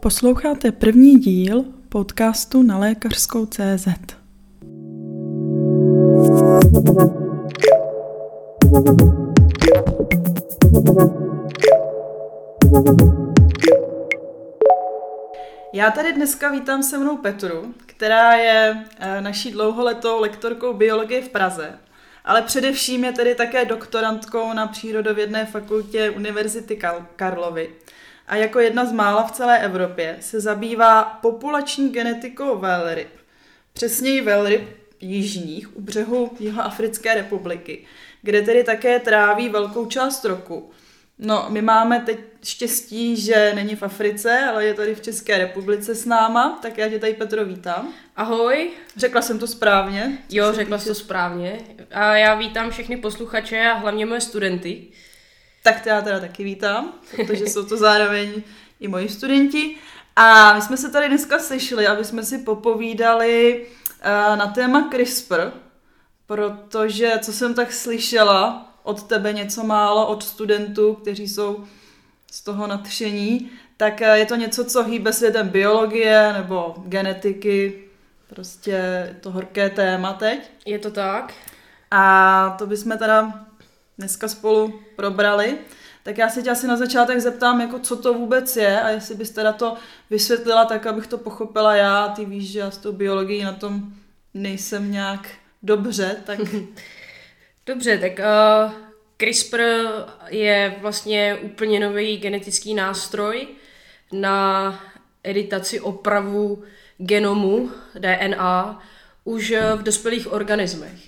Posloucháte první díl podcastu na lékařskou CZ. Já tady dneska vítám se mnou Petru, která je eh, naší dlouholetou lektorkou biologie v Praze, ale především je tedy také doktorantkou na Přírodovědné fakultě Univerzity Karlovy a jako jedna z mála v celé Evropě se zabývá populační genetikou velryb. Přesněji velryb jižních u břehu Jihoafrické republiky, kde tedy také tráví velkou část roku. No, my máme teď štěstí, že není v Africe, ale je tady v České republice s náma, tak já tě tady Petro vítám. Ahoj. Řekla jsem to správně? Jo, řekla jsi to správně. A já vítám všechny posluchače a hlavně moje studenty. Tak to já teda taky vítám, protože jsou to zároveň i moji studenti. A my jsme se tady dneska sešli, aby jsme si popovídali uh, na téma CRISPR, protože, co jsem tak slyšela od tebe něco málo, od studentů, kteří jsou z toho nadšení, tak eh, je to něco, co hýbe světem biologie nebo genetiky, prostě to horké téma teď. Je to tak. A to bychom teda dneska spolu probrali. Tak já se tě asi na začátek zeptám, jako co to vůbec je a jestli bys teda to vysvětlila tak, abych to pochopila já. Ty víš, že já s tou biologií na tom nejsem nějak dobře, tak... Dobře, tak uh, CRISPR je vlastně úplně nový genetický nástroj na editaci opravu genomu DNA už v dospělých organismech.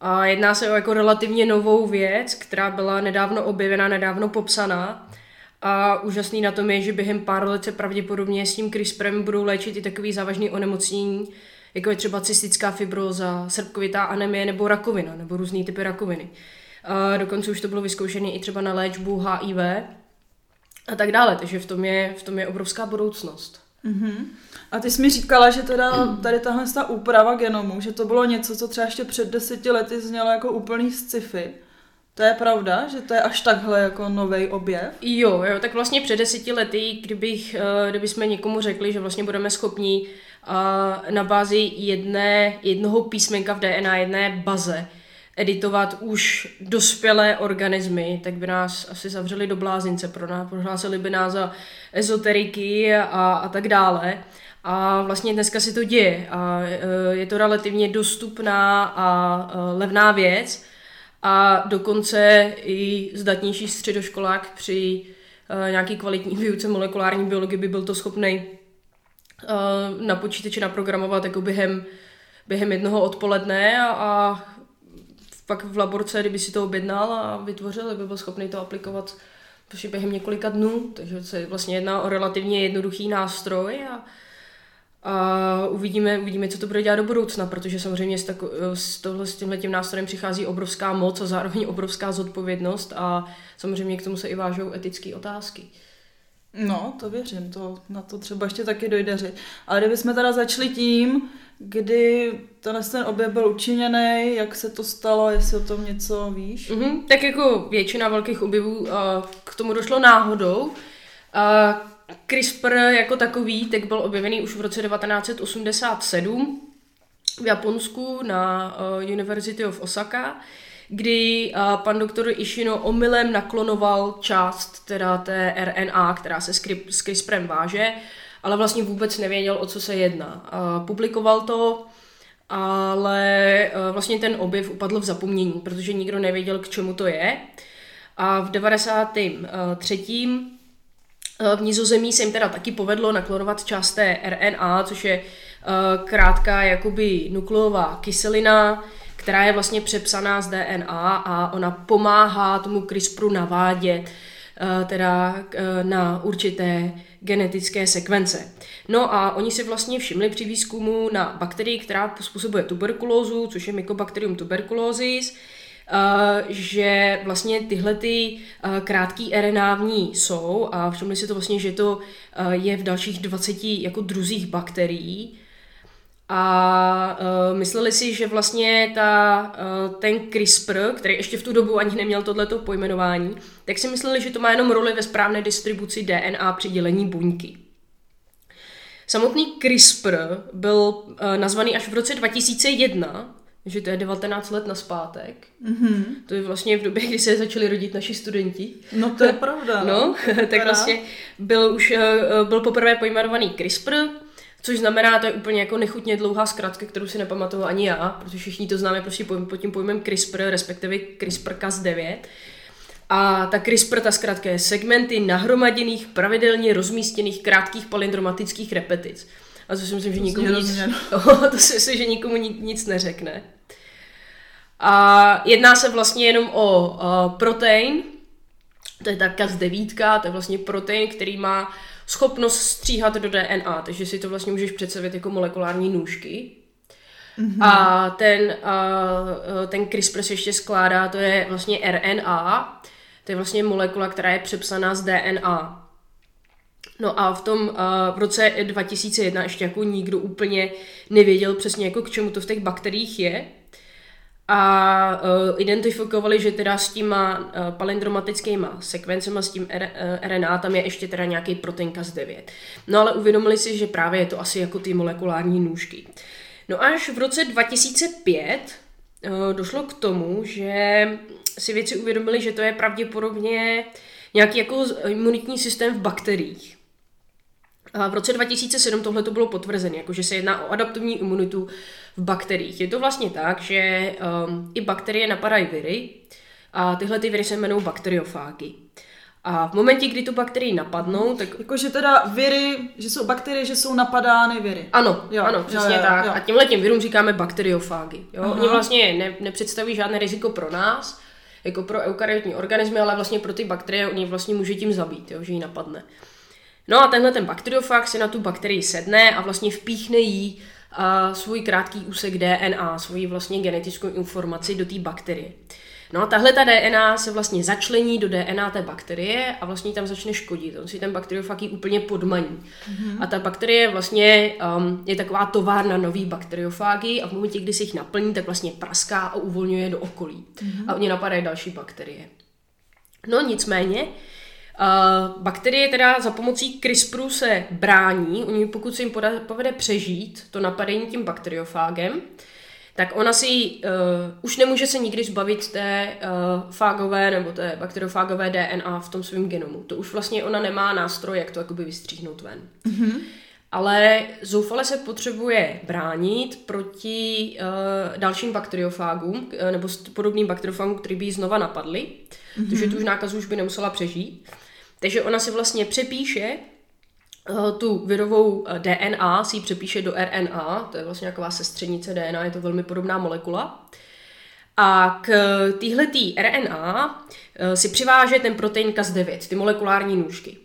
A jedná se o jako relativně novou věc, která byla nedávno objevena, nedávno popsaná. A úžasný na tom je, že během pár let se pravděpodobně s tím CRISPRem budou léčit i takový závažný onemocnění, jako je třeba cystická fibroza, srpkovitá anemie nebo rakovina, nebo různý typy rakoviny. A dokonce už to bylo vyzkoušené i třeba na léčbu HIV a tak dále, takže v tom je, v tom je obrovská budoucnost. Mm-hmm. A ty jsi mi říkala, že teda tady tahle ta úprava genomu, že to bylo něco, co třeba ještě před deseti lety znělo jako úplný sci-fi. To je pravda, že to je až takhle jako nový objev? Jo, jo, tak vlastně před deseti lety, kdybych, eh, kdybychom někomu řekli, že vlastně budeme schopni na bázi jedné, jednoho písmenka v DNA, jedné baze, editovat už dospělé organismy, tak by nás asi zavřeli do blázince, pro nás, prohlásili by nás za ezoteriky a, a tak dále. A vlastně dneska si to děje a e, je to relativně dostupná a e, levná věc a dokonce i zdatnější středoškolák při e, nějaký kvalitní výuce molekulární biologie by byl to schopný na počítači naprogramovat jako během, během jednoho odpoledne a, a pak v laborce, kdyby si to objednal a vytvořil, by byl schopný to aplikovat prostě během několika dnů, takže se vlastně jedná o relativně jednoduchý nástroj a, a uvidíme, uvidíme, co to bude dělat do budoucna, protože samozřejmě s, tako, s, tohle, s tímhle tím nástrojem přichází obrovská moc a zároveň obrovská zodpovědnost a samozřejmě k tomu se i vážou etické otázky. No, to věřím, to, na to třeba ještě taky dojde řeč. Ale kdybychom teda začali tím, kdy tenhle ten objev byl učiněný, jak se to stalo, jestli o tom něco víš? Mm-hmm, tak jako většina velkých objevů uh, k tomu došlo náhodou. Uh, CRISPR jako takový tak byl objevený už v roce 1987 v Japonsku na uh, University of Osaka, kdy uh, pan doktor Ishino omylem naklonoval část teda té RNA, která se s CRISPRem váže, ale vlastně vůbec nevěděl, o co se jedná. Uh, publikoval to, ale uh, vlastně ten objev upadl v zapomnění, protože nikdo nevěděl, k čemu to je. A v 93. v Nizozemí se jim teda taky povedlo naklonovat část té RNA, což je krátká jakoby nukleová kyselina, která je vlastně přepsaná z DNA a ona pomáhá tomu CRISPRu navádět uh, teda uh, na určité genetické sekvence. No a oni si vlastně všimli při výzkumu na bakterii, která způsobuje tuberkulózu, což je Mycobacterium tuberculosis, že vlastně tyhle ty krátký RNA v ní jsou a všimli si to vlastně, že to je v dalších 20 jako druzích bakterií, a uh, mysleli si, že vlastně ta, uh, ten CRISPR, který ještě v tu dobu ani neměl tohleto pojmenování, tak si mysleli, že to má jenom roli ve správné distribuci DNA při dělení buňky. Samotný CRISPR byl uh, nazvaný až v roce 2001, že to je 19 let naspátek. Mm-hmm. To je vlastně v době, kdy se začali rodit naši studenti. No to je pravda. No, no tak vlastně byl už byl poprvé pojmenovaný CRISPR, Což znamená, to je úplně jako nechutně dlouhá zkratka, kterou si nepamatuju ani já, protože všichni to známe prostě pod tím pojmem CRISPR, respektive CRISPR-Cas9. A ta CRISPR, ta zkrátka je segmenty nahromaděných, pravidelně rozmístěných krátkých palindromatických repetic. A to si myslím, že nikomu nic, to si myslím, že nikomu nic neřekne. A jedná se vlastně jenom o uh, protein, to je ta Cas9, to je vlastně protein, který má schopnost stříhat do DNA, takže si to vlastně můžeš představit jako molekulární nůžky. Mm-hmm. A ten, uh, ten CRISPR se ještě skládá, to je vlastně RNA, to je vlastně molekula, která je přepsaná z DNA. No a v tom uh, v roce 2001 ještě jako nikdo úplně nevěděl přesně jako k čemu to v těch bakteriích je a uh, identifikovali, že teda s těma uh, palindromatickýma sekvencema, s tím R, uh, RNA, tam je ještě teda nějaký protein Cas9. No ale uvědomili si, že právě je to asi jako ty molekulární nůžky. No až v roce 2005 uh, došlo k tomu, že si věci uvědomili, že to je pravděpodobně nějaký jako imunitní systém v bakteriích. V roce 2007 tohle to bylo potvrzené, jako že se jedná o adaptivní imunitu v bakteriích. Je to vlastně tak, že um, i bakterie napadají viry a tyhle ty viry se jmenují bakteriofágy. A v momentě, kdy tu bakterii napadnou, tak... Jakože teda viry, že jsou bakterie, že jsou napadány viry. Ano, jo, ano, přesně jo, jo, tak. Jo. A těmhle těm virům říkáme bakteriofágy. Jo? Oni vlastně ne, nepředstavují žádné riziko pro nás, jako pro eukaryotní organismy, ale vlastně pro ty bakterie oni vlastně může tím zabít, jo? že ji napadne. No a tenhle ten bakteriofag si na tu bakterii sedne a vlastně vpíchne jí a svůj krátký úsek DNA, svoji vlastně genetickou informaci do té bakterie. No a tahle ta DNA se vlastně začlení do DNA té bakterie a vlastně tam začne škodit. On si ten bakteriofag úplně podmaní. Mm-hmm. A ta bakterie vlastně um, je taková továrna nový bakteriofágy a v momentě, kdy si jich naplní, tak vlastně praská a uvolňuje do okolí. Mm-hmm. A oni napadají další bakterie. No nicméně, Uh, bakterie teda za pomocí CRISPRu se brání, oni pokud se jim poda, povede přežít to napadení tím bakteriofágem, tak ona si uh, už nemůže se nikdy zbavit té uh, fágové nebo té bakteriofágové DNA v tom svém genomu. To už vlastně ona nemá nástroj, jak to jakoby vystříhnout ven. Mm-hmm. Ale zoufale se potřebuje bránit proti uh, dalším bakteriofágům, uh, nebo podobným bakteriofágům, který by ji znova napadly, mm-hmm. protože tu už nákazu už by nemusela přežít. Takže ona si vlastně přepíše uh, tu virovou DNA, si ji přepíše do RNA, to je vlastně nějaká sestřenice DNA, je to velmi podobná molekula. A k téhletý RNA si přiváže ten protein Cas9, ty molekulární nůžky.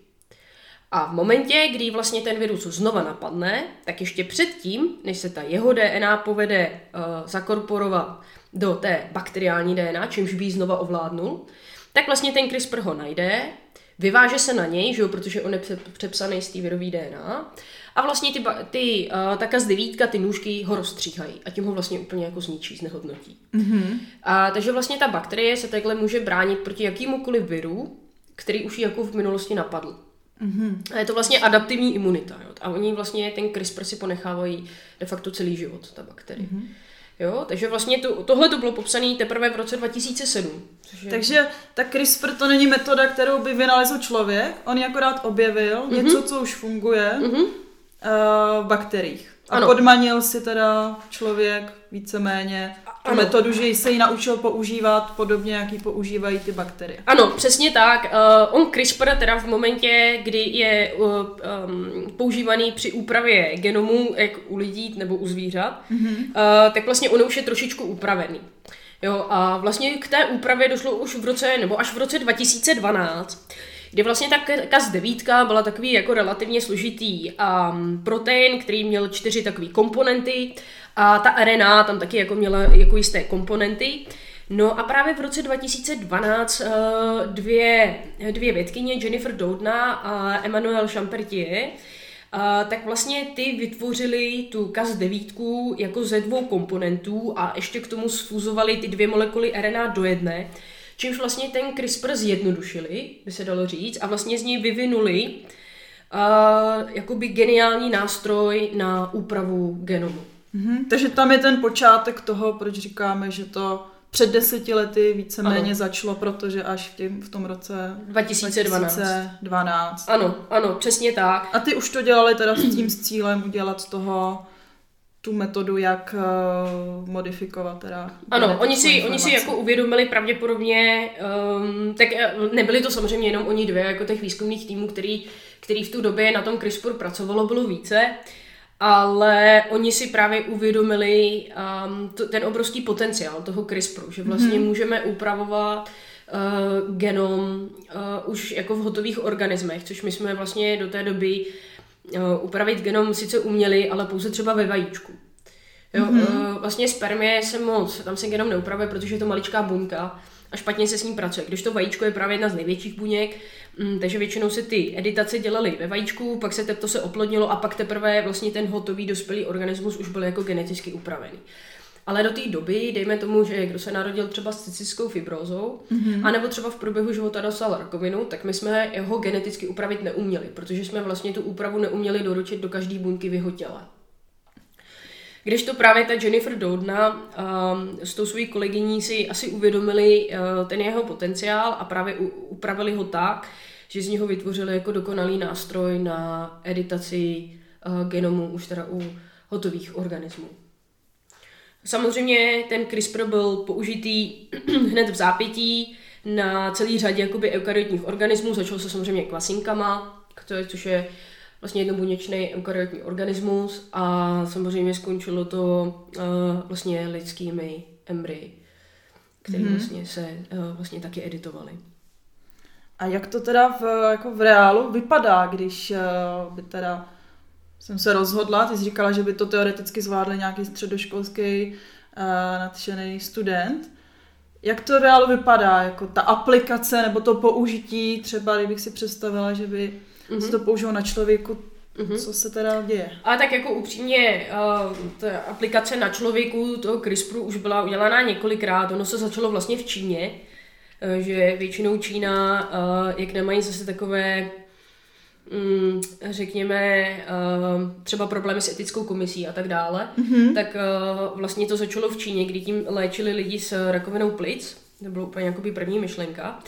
A v momentě, kdy vlastně ten virus znova napadne, tak ještě předtím, než se ta jeho DNA povede uh, zakorporovat do té bakteriální DNA, čímž by ji znova ovládnul, tak vlastně ten CRISPR ho najde, vyváže se na něj, že jo, protože on je přepsaný z té virový DNA, a vlastně ty, ty uh, taka z devítka, ty nůžky ho rozstříhají a tím ho vlastně úplně jako zničí, znehodnotí. Mm-hmm. A, takže vlastně ta bakterie se takhle může bránit proti jakýmukoliv viru, který už ji jako v minulosti napadl. Mm-hmm. A je to vlastně adaptivní imunita. Jo? A oni vlastně ten CRISPR si ponechávají de facto celý život, ta bakterie. Mm-hmm. Jo, takže vlastně to, tohle to bylo popsané teprve v roce 2007. Je... Takže ta CRISPR to není metoda, kterou by vynalezl člověk, on ji akorát objevil, mm-hmm. něco, co už funguje mm-hmm. uh, v bakteriích. A ano. podmanil si teda člověk víceméně tu ano. metodu, že se ji naučil používat podobně, jak ji používají ty bakterie. Ano, přesně tak. Uh, on CRISPR teda v momentě, kdy je uh, um, používaný při úpravě genomu, jak u lidí nebo u zvířat, mm-hmm. uh, tak vlastně on už je trošičku upravený. Jo, a vlastně k té úpravě došlo už v roce, nebo až v roce 2012, kdy vlastně ta Cas9 byla takový jako relativně složitý um, protein, který měl čtyři takové komponenty a ta RNA tam taky jako měla jako jisté komponenty. No a právě v roce 2012 eh, dvě, dvě vědkyně, Jennifer Doudna a Emmanuel Champertier, a tak vlastně ty vytvořili tu Cas9 jako ze dvou komponentů a ještě k tomu sfuzovali ty dvě molekuly RNA do jedné, čímž vlastně ten CRISPR zjednodušili, by se dalo říct, a vlastně z něj vyvinuli uh, jakoby geniální nástroj na úpravu genomu. Mm-hmm. Takže tam je ten počátek toho, proč říkáme, že to před deseti lety víceméně ano. začalo, protože až v, tím, v tom roce 2012. 2012. Ano, ano, přesně tak. A ty už to dělali teda s tím s cílem udělat z toho tu metodu, jak uh, modifikovat teda. Ano, oni si, oni si jako uvědomili pravděpodobně, um, tak eh, nebyli to samozřejmě jenom oni dvě, jako těch výzkumných týmů, který, který v tu době na tom CRISPR pracovalo, bylo více. Ale oni si právě uvědomili um, to, ten obrovský potenciál toho CRISPRu, že vlastně mm-hmm. můžeme upravovat uh, genom uh, už jako v hotových organismech, což my jsme vlastně do té doby uh, upravit genom sice uměli, ale pouze třeba ve vajíčku. Jo, mm-hmm. vlastně spermie se moc, tam se genom neupravuje, protože je to maličká buňka a špatně se s ním pracuje. Když to vajíčko je právě jedna z největších buněk, Mm, takže většinou se ty editace dělaly ve vajíčku, pak se to se oplodnilo a pak teprve vlastně ten hotový dospělý organismus už byl jako geneticky upravený. Ale do té doby, dejme tomu, že kdo se narodil třeba s cystickou fibrózou, mm-hmm. anebo třeba v průběhu života dostal rakovinu, tak my jsme jeho geneticky upravit neuměli, protože jsme vlastně tu úpravu neuměli doručit do každé buňky v jeho těle. Když to právě ta Jennifer Doudna um, s tou svojí kolegyní si asi uvědomili uh, ten jeho potenciál a právě u, upravili ho tak, že z něho vytvořili jako dokonalý nástroj na editaci uh, genomu už teda u hotových organismů. Samozřejmě ten CRISPR byl použitý hned v zápětí na celý řadě jakoby eukaryotních organismů. Začalo se samozřejmě kvasinkama, což je vlastně jednobuněčný eukaryotní organismus a samozřejmě skončilo to uh, vlastně lidskými embryi, které mm-hmm. vlastně se uh, vlastně taky editovaly. A jak to teda v, jako v reálu vypadá, když uh, by teda jsem se rozhodla, ty jsi říkala, že by to teoreticky zvládl nějaký středoškolský uh, nadšený student. Jak to reálu vypadá, jako ta aplikace nebo to použití, třeba kdybych si představila, že by mm-hmm. se to použilo na člověku, Mm-hmm. Co se teda děje? A tak jako upřímně, uh, ta aplikace na člověku toho CRISPRu už byla udělaná několikrát. Ono se začalo vlastně v Číně, uh, že většinou Čína, uh, jak nemají zase takové mm, řekněme, uh, třeba problémy s etickou komisí a tak dále, mm-hmm. tak uh, vlastně to začalo v Číně, kdy tím léčili lidi s rakovinou plic. To byla úplně jakoby první myšlenka.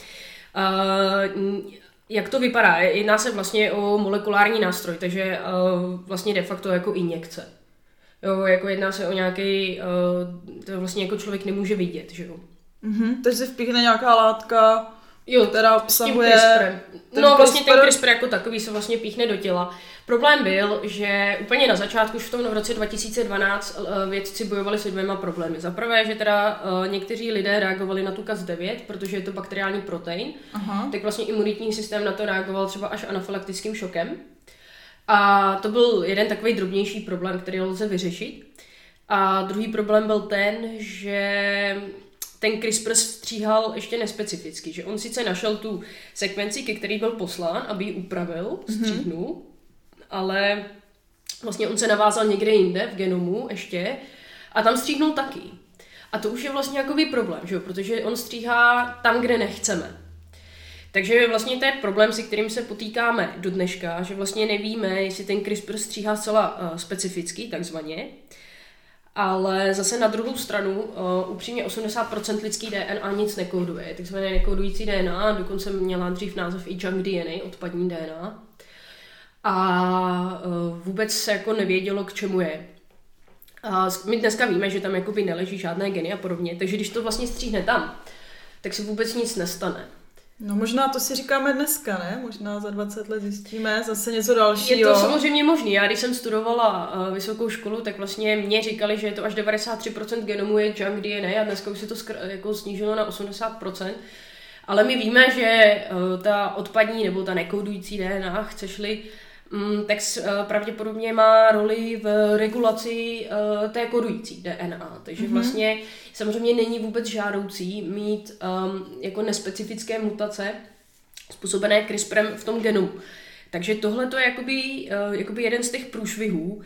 Uh, jak to vypadá? Jedná se vlastně o molekulární nástroj, takže uh, vlastně de facto jako injekce. Jo, jako jedná se o nějaký, uh, to vlastně jako člověk nemůže vidět, že jo. Mm-hmm, takže se vpíchne nějaká látka, Jo, teda obsahuje... Ten no vlastně ten CRISPR jako takový se vlastně píchne do těla. Problém byl, že úplně na začátku, už v tom roce 2012, eh, vědci bojovali se dvěma problémy. Za prvé, že teda uh, někteří lidé reagovali na tu Cas9, protože je to bakteriální protein, Aha. tak vlastně imunitní systém na to reagoval třeba až anafylaktickým šokem. A to byl jeden takový drobnější problém, který lze vyřešit. A druhý problém byl ten, že ten CRISPR stříhal ještě nespecificky, že on sice našel tu sekvenci, ke který byl poslán, aby ji upravil, mhm. stříhnul, mm-hmm. ale vlastně on se navázal někde jinde v genomu ještě a tam stříhnul taky. A to už je vlastně jakový problém, že jo? protože on stříhá tam, kde nechceme. Takže vlastně to je problém, se kterým se potýkáme do dneška, že vlastně nevíme, jestli ten CRISPR stříhá zcela uh, specificky, takzvaně, ale zase na druhou stranu, uh, upřímně 80% lidský DNA nic nekóduje, takzvané nekódující DNA, dokonce měla dřív název i junk DNA, odpadní DNA. A uh, vůbec se jako nevědělo, k čemu je. A my dneska víme, že tam jakoby neleží žádné geny a podobně, takže když to vlastně stříhne tam, tak se vůbec nic nestane. No možná to si říkáme dneska, ne? Možná za 20 let zjistíme zase něco dalšího. Je to samozřejmě možné. Já když jsem studovala uh, vysokou školu, tak vlastně mě říkali, že je to až 93% genomu je junk DNA a dneska už se to skr- jako snížilo na 80%. Ale my víme, že uh, ta odpadní nebo ta nekoudující DNA, chceš-li, tak pravděpodobně má roli v regulaci té kodující DNA. Takže mm-hmm. vlastně samozřejmě není vůbec žádoucí mít um, jako nespecifické mutace způsobené CRISPRem v tom genu. Takže tohle to je jakoby, uh, jakoby jeden z těch průšvihů. Uh,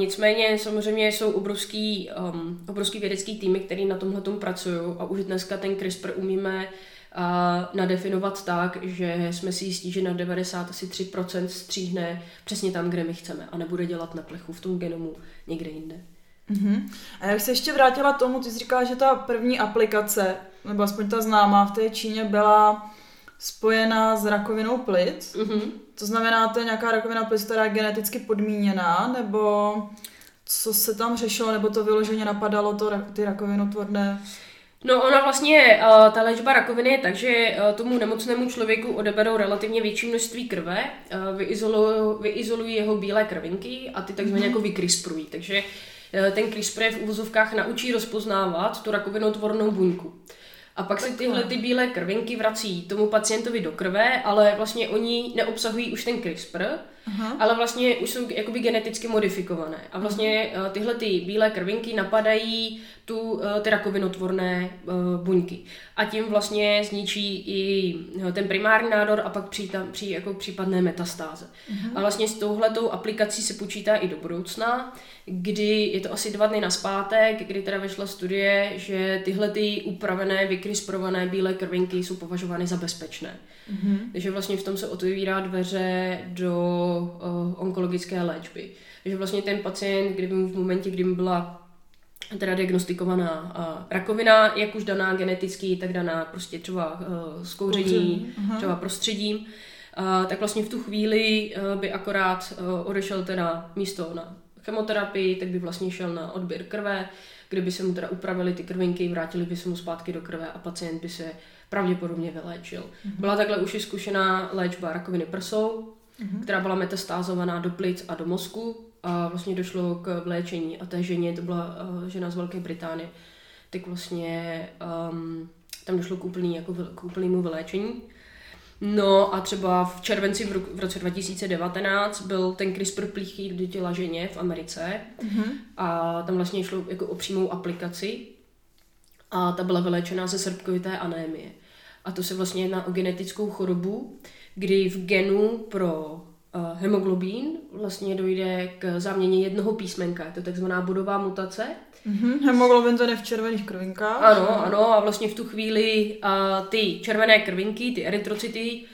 nicméně samozřejmě jsou obrovský, um, obrovský vědecký týmy, který na tomhle pracují a už dneska ten CRISPR umíme uh, nadefinovat tak, že jsme si jistí, že na 93% stříhne přesně tam, kde my chceme a nebude dělat na plechu v tom genomu někde jinde. Uh-huh. A jak se ještě vrátila tomu, ty jsi říkala, že ta první aplikace, nebo aspoň ta známá v té Číně byla spojená s rakovinou plic. Mm-hmm. To znamená, to je nějaká rakovina plic, která je geneticky podmíněná, nebo co se tam řešilo, nebo to vyloženě napadalo to, ty rakovinotvorné No ona vlastně, uh, ta léčba rakoviny je tak, že uh, tomu nemocnému člověku odeberou relativně větší množství krve, uh, vyizolují, vyizolují jeho bílé krvinky a ty takzvaně mm-hmm. jako vykrisprují. Takže ten CRISPR je v uvozovkách naučí rozpoznávat tu rakovinotvornou buňku. A pak se tyhle ty bílé krvinky vrací tomu pacientovi do krve, ale vlastně oni neobsahují už ten CRISPR, Aha. ale vlastně už jsou jakoby geneticky modifikované. A vlastně uh, tyhle ty bílé krvinky napadají tu, uh, ty rakovinotvorné uh, buňky. A tím vlastně zničí i ten primární nádor a pak při, tam, při jako případné metastáze. Aha. A vlastně s touhletou aplikací se počítá i do budoucna, kdy je to asi dva dny na zpátek, kdy teda vyšla studie, že tyhle ty upravené, vykrisprované bílé krvinky jsou považovány za bezpečné. Mm-hmm. Takže vlastně v tom se otevírá dveře do uh, onkologické léčby. Takže vlastně ten pacient, kdyby mu v momentě, kdy mu byla teda diagnostikovaná uh, rakovina, jak už daná geneticky, tak daná prostě třeba uh, z kouření, třeba prostředím, uh, tak vlastně v tu chvíli uh, by akorát uh, odešel teda místo na chemoterapii, tak by vlastně šel na odběr krve, kde by se mu teda upravili ty krvinky, vrátili by se mu zpátky do krve a pacient by se pravděpodobně vyléčil. Mm-hmm. Byla takhle už i zkušená léčba rakoviny prsou, mm-hmm. která byla metastázovaná do plic a do mozku a vlastně došlo k vléčení a té ženě, to byla uh, žena z Velké Británie, tak vlastně um, tam došlo k, úplný, jako, k úplnému vyléčení. No a třeba v červenci v, roku, v roce 2019 byl ten CRISPR plíchý do těla ženě v Americe mm-hmm. a tam vlastně šlo jako o přímou aplikaci a ta byla vyléčená ze srpkovité anémie. A to se vlastně jedná o genetickou chorobu, kdy v genu pro uh, hemoglobín vlastně dojde k záměně jednoho písmenka. Je to takzvaná bodová mutace. Mm-hmm. Hemoglobin to je v červených krvinkách. Ano, ano, a vlastně v tu chvíli uh, ty červené krvinky, ty erytrocity,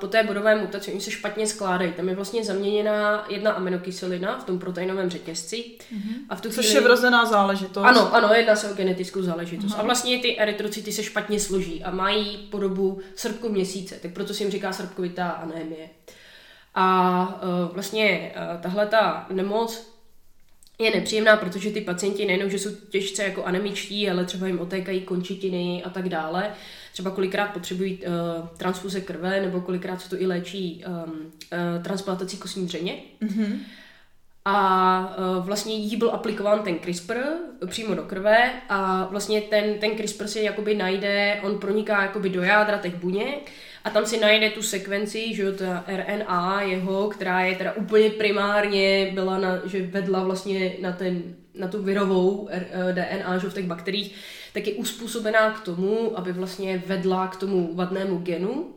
po té bodové mutaci oni se špatně skládají. Tam je vlastně zaměněná jedna aminokyselina v tom proteinovém řetězci. Mm-hmm. A v tu chvíli... Což je vrozená záležitost. Ano, ano, jedná se o genetickou záležitost. Mm-hmm. A vlastně ty erytrocity se špatně složí a mají podobu srpku měsíce, tak proto se jim říká srpkovitá anémie. A uh, vlastně uh, tahle ta nemoc je nepříjemná, protože ty pacienti nejenom, že jsou těžce jako anemičtí, ale třeba jim otékají končitiny a tak dále. Třeba kolikrát potřebují uh, transfuze krve, nebo kolikrát se to i léčí um, uh, transplantací kostní dřeně. Mm-hmm. A uh, vlastně jí byl aplikován ten CRISPR přímo do krve a vlastně ten, ten CRISPR si jakoby najde, on proniká jakoby do jádra těch buněk a tam si najde tu sekvenci, že jo, ta RNA jeho, která je teda úplně primárně byla na, že vedla vlastně na ten, na tu virovou eh, DNA, že v těch bakteriích, tak je uspůsobená k tomu, aby vlastně vedla k tomu vadnému genu.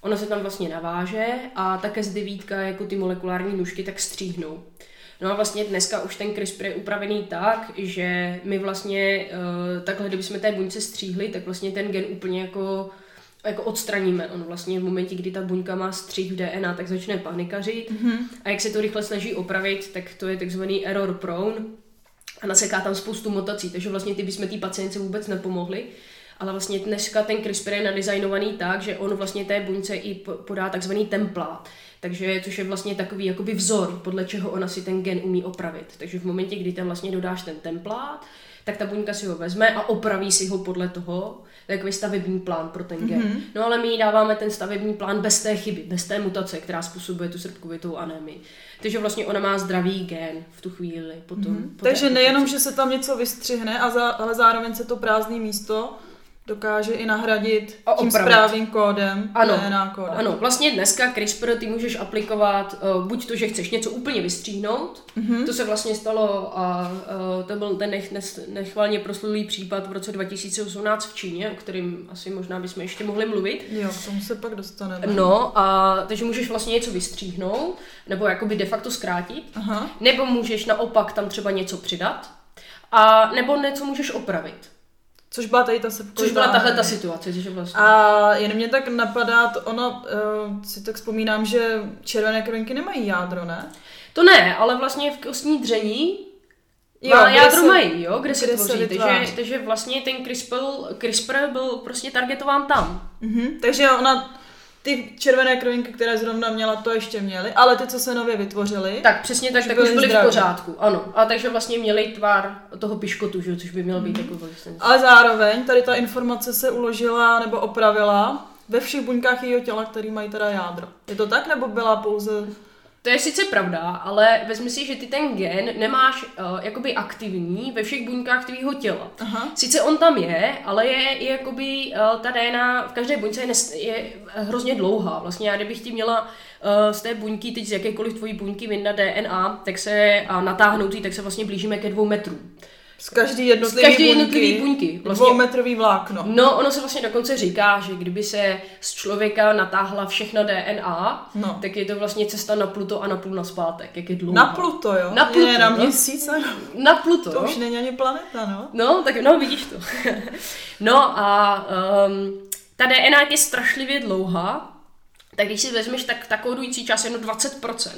Ona se tam vlastně naváže a také z devítka jako ty molekulární nůžky tak stříhnou. No a vlastně dneska už ten CRISPR je upravený tak, že my vlastně uh, takhle, kdybychom té buňce stříhli, tak vlastně ten gen úplně jako jako odstraníme. On vlastně v momentě, kdy ta buňka má střih v DNA, tak začne panikařit mm-hmm. a jak se to rychle snaží opravit, tak to je takzvaný error prone a naseká tam spoustu mutací, takže vlastně ty bychom té pacientce vůbec nepomohli. Ale vlastně dneska ten CRISPR je nadizajnovaný tak, že on vlastně té buňce i podá takzvaný templát. Takže, což je vlastně takový jakoby vzor, podle čeho ona si ten gen umí opravit. Takže v momentě, kdy tam vlastně dodáš ten templát, tak ta buňka si ho vezme a opraví si ho podle toho, takový stavební plán pro ten gen. Mm-hmm. No ale my jí dáváme ten stavební plán bez té chyby, bez té mutace, která způsobuje tu srpkovitou anémii. Takže vlastně ona má zdravý gen v tu chvíli. Potom, mm-hmm. po Takže nejenom, že se tam něco vystřihne, a za, ale zároveň se to prázdné místo dokáže i nahradit A tím opravit. správným kódem, Ano. DNA kódem. Ano, vlastně dneska CRISPR ty můžeš aplikovat uh, buď to, že chceš něco úplně vystříhnout, mm-hmm. to se vlastně stalo a uh, to byl ten nech, nechvalně proslulý případ v roce 2018 v Číně, o kterým asi možná bychom ještě mohli mluvit. Jo, k tomu se pak dostaneme. No, a takže můžeš vlastně něco vystříhnout, nebo jakoby de facto zkrátit, Aha. nebo můžeš naopak tam třeba něco přidat, a nebo něco můžeš opravit. Což byla tady ta sepkovitá. Což byla tahle ta situace, že vlastně... A jen mě tak napadá, to ono, uh, si tak vzpomínám, že červené krvinky nemají jádro, ne? To ne, ale vlastně v kostní dření Jo, má jádro se- mají, jo, kde, se kde se tvoří. takže, takže vlastně ten CRISPR, CRISPR byl prostě targetován tam. Mhm. Takže ona, ty červené krvinky, které zrovna měla, to ještě měly, ale ty, co se nově vytvořily, Tak přesně tak, tak byli už byli v pořádku, ano. A takže vlastně měli tvar toho piškotu, že? což by mělo být jako vlastně. ale zároveň tady ta informace se uložila nebo opravila ve všech buňkách jejího těla, který mají teda jádro. Je to tak, nebo byla pouze... To je sice pravda, ale vezmi si, že ty ten gen nemáš uh, jakoby aktivní ve všech buňkách tvýho těla. Aha. Sice on tam je, ale je, je jakoby uh, ta DNA v každé buňce je, nes, je hrozně dlouhá. Vlastně já kdybych ti měla uh, z té buňky, teď z jakékoliv tvojí buňky vyndat DNA, tak se a natáhnout tak se vlastně blížíme ke dvou metrům. Z každý Z jednotlivý každé buňky, jednotlivé buňky. Vlastně, dvoumetrový vlákno. No, ono se vlastně dokonce říká, že kdyby se z člověka natáhla všechna DNA, No. tak je to vlastně cesta na Pluto a na půl na zpátek, jak je dlouhá. Na Pluto, jo? Na Pluto, Je na no. měsíc, ano. Na Pluto. To už není ani planeta, no. No, tak no, vidíš to. no a um, ta DNA je strašlivě dlouhá, tak když si vezmeš, tak ta kódující část je jenom 20%.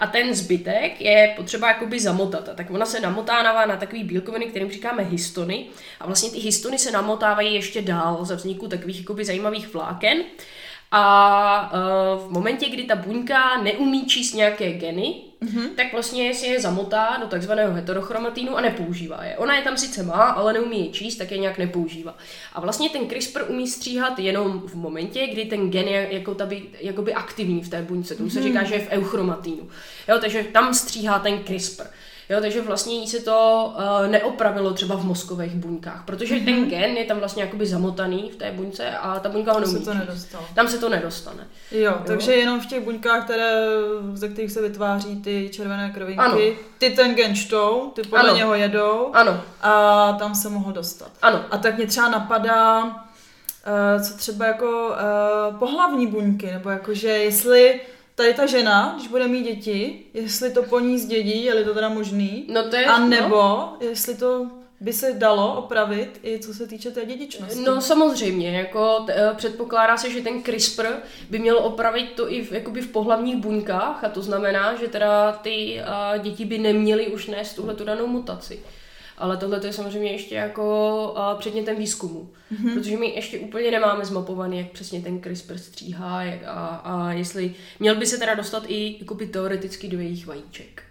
A ten zbytek je potřeba jakoby zamotat. A tak ona se namotává na takový bílkoviny, kterým říkáme histony. A vlastně ty histony se namotávají ještě dál za vzniku takových jakoby zajímavých vláken. A uh, v momentě, kdy ta buňka neumí číst nějaké geny, mm-hmm. tak vlastně si je zamotá do takzvaného heterochromatínu a nepoužívá je. Ona je tam sice má, ale neumí je číst, tak je nějak nepoužívá. A vlastně ten CRISPR umí stříhat jenom v momentě, kdy ten gen je jako taby, jakoby aktivní v té buňce. Tomu se říká, že je v euchromatínu. Jo, takže tam stříhá ten CRISPR. Jo, takže vlastně jí se to uh, neopravilo třeba v mozkových buňkách, protože mm-hmm. ten gen je tam vlastně jakoby zamotaný v té buňce a ta buňka ho To se neumí to nedostalo. Tam se to nedostane. Jo, takže jenom v těch buňkách, které, ze kterých se vytváří ty červené krvinky, Ano. ty ten gen čtou, ty podle Ano. něho jedou Ano, a tam se mohl dostat. ano. A tak mě třeba napadá, uh, co třeba jako uh, pohlavní buňky, nebo jakože jestli tady ta žena, když bude mít děti, jestli to po ní zdědí, je-li to teda možný, No to je, a no. nebo jestli to by se dalo opravit i co se týče té dědičnosti. No samozřejmě, jako t- eh, předpokládá se, že ten CRISPR by měl opravit to i v, jakoby v pohlavních buňkách a to znamená, že teda ty uh, děti by neměly už nést tuhle tu danou mutaci. Ale tohle je samozřejmě ještě jako předmětem výzkumu, mm-hmm. protože my ještě úplně nemáme zmapovaný, jak přesně ten CRISPR stříhá jak a, a jestli měl by se teda dostat i jakoby teoreticky do jejich vajíček.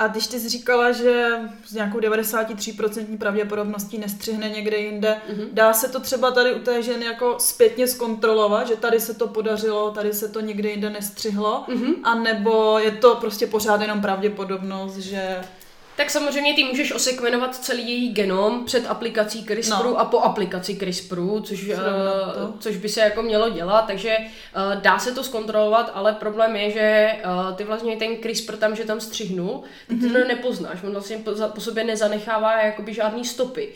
A když ty jsi říkala, že s nějakou 93% pravděpodobností nestřihne někde jinde, Mhm. mm-hmm. dá se to třeba tady u té ženy jako zpětně zkontrolovat, že tady se to podařilo, tady se to někde jinde nestřihlo, Mhm. mm-hmm. a nebo je to prostě pořád jenom pravděpodobnost, že... Tak samozřejmě ty můžeš osekvenovat celý její genom před aplikací CRISPRu No. a po aplikaci CRISPRu, což, uh, což by se jako mělo dělat, takže uh, dá se to zkontrolovat, ale problém je, že uh, ty vlastně ten CRISPR tam, že tam střihnul, ty Mhm. mm-hmm. to nepoznáš, on vlastně po, po sobě nezanechává jakoby žádný stopy.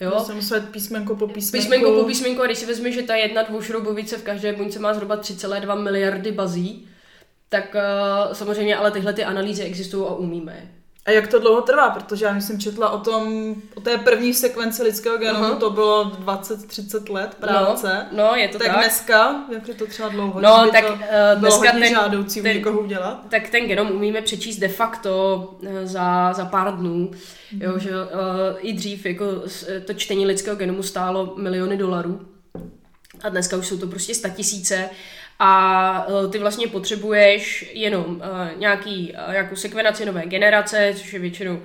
Jo? Jsem muset písmenko po písmenku. Písmenko po písmenko, a když si vezme, že ta jedna dvoušroubovice v každé buňce má zhruba 3,2 miliardy bazí, tak uh, samozřejmě ale tyhle ty analýzy existují a umíme. A jak to dlouho trvá? Protože já jsem četla o tom, o té první sekvenci lidského genomu, Aha. to bylo 20-30 let práce. No, no je to tak, tak. dneska, jak je to třeba dlouho, No, tak, to eh, bylo dneska hodně ten- žádoucí ten- u někoho udělat? tak ten genom umíme přečíst de facto eh, za, za pár dnů. Jo, že uh, i dřív jako to čtení lidského genomu stálo miliony dolarů. A dneska už jsou to prostě statisíce. A uh, ty vlastně potřebuješ jenom uh, nějaký, nějakou sekvenaci nové generace, což je většinou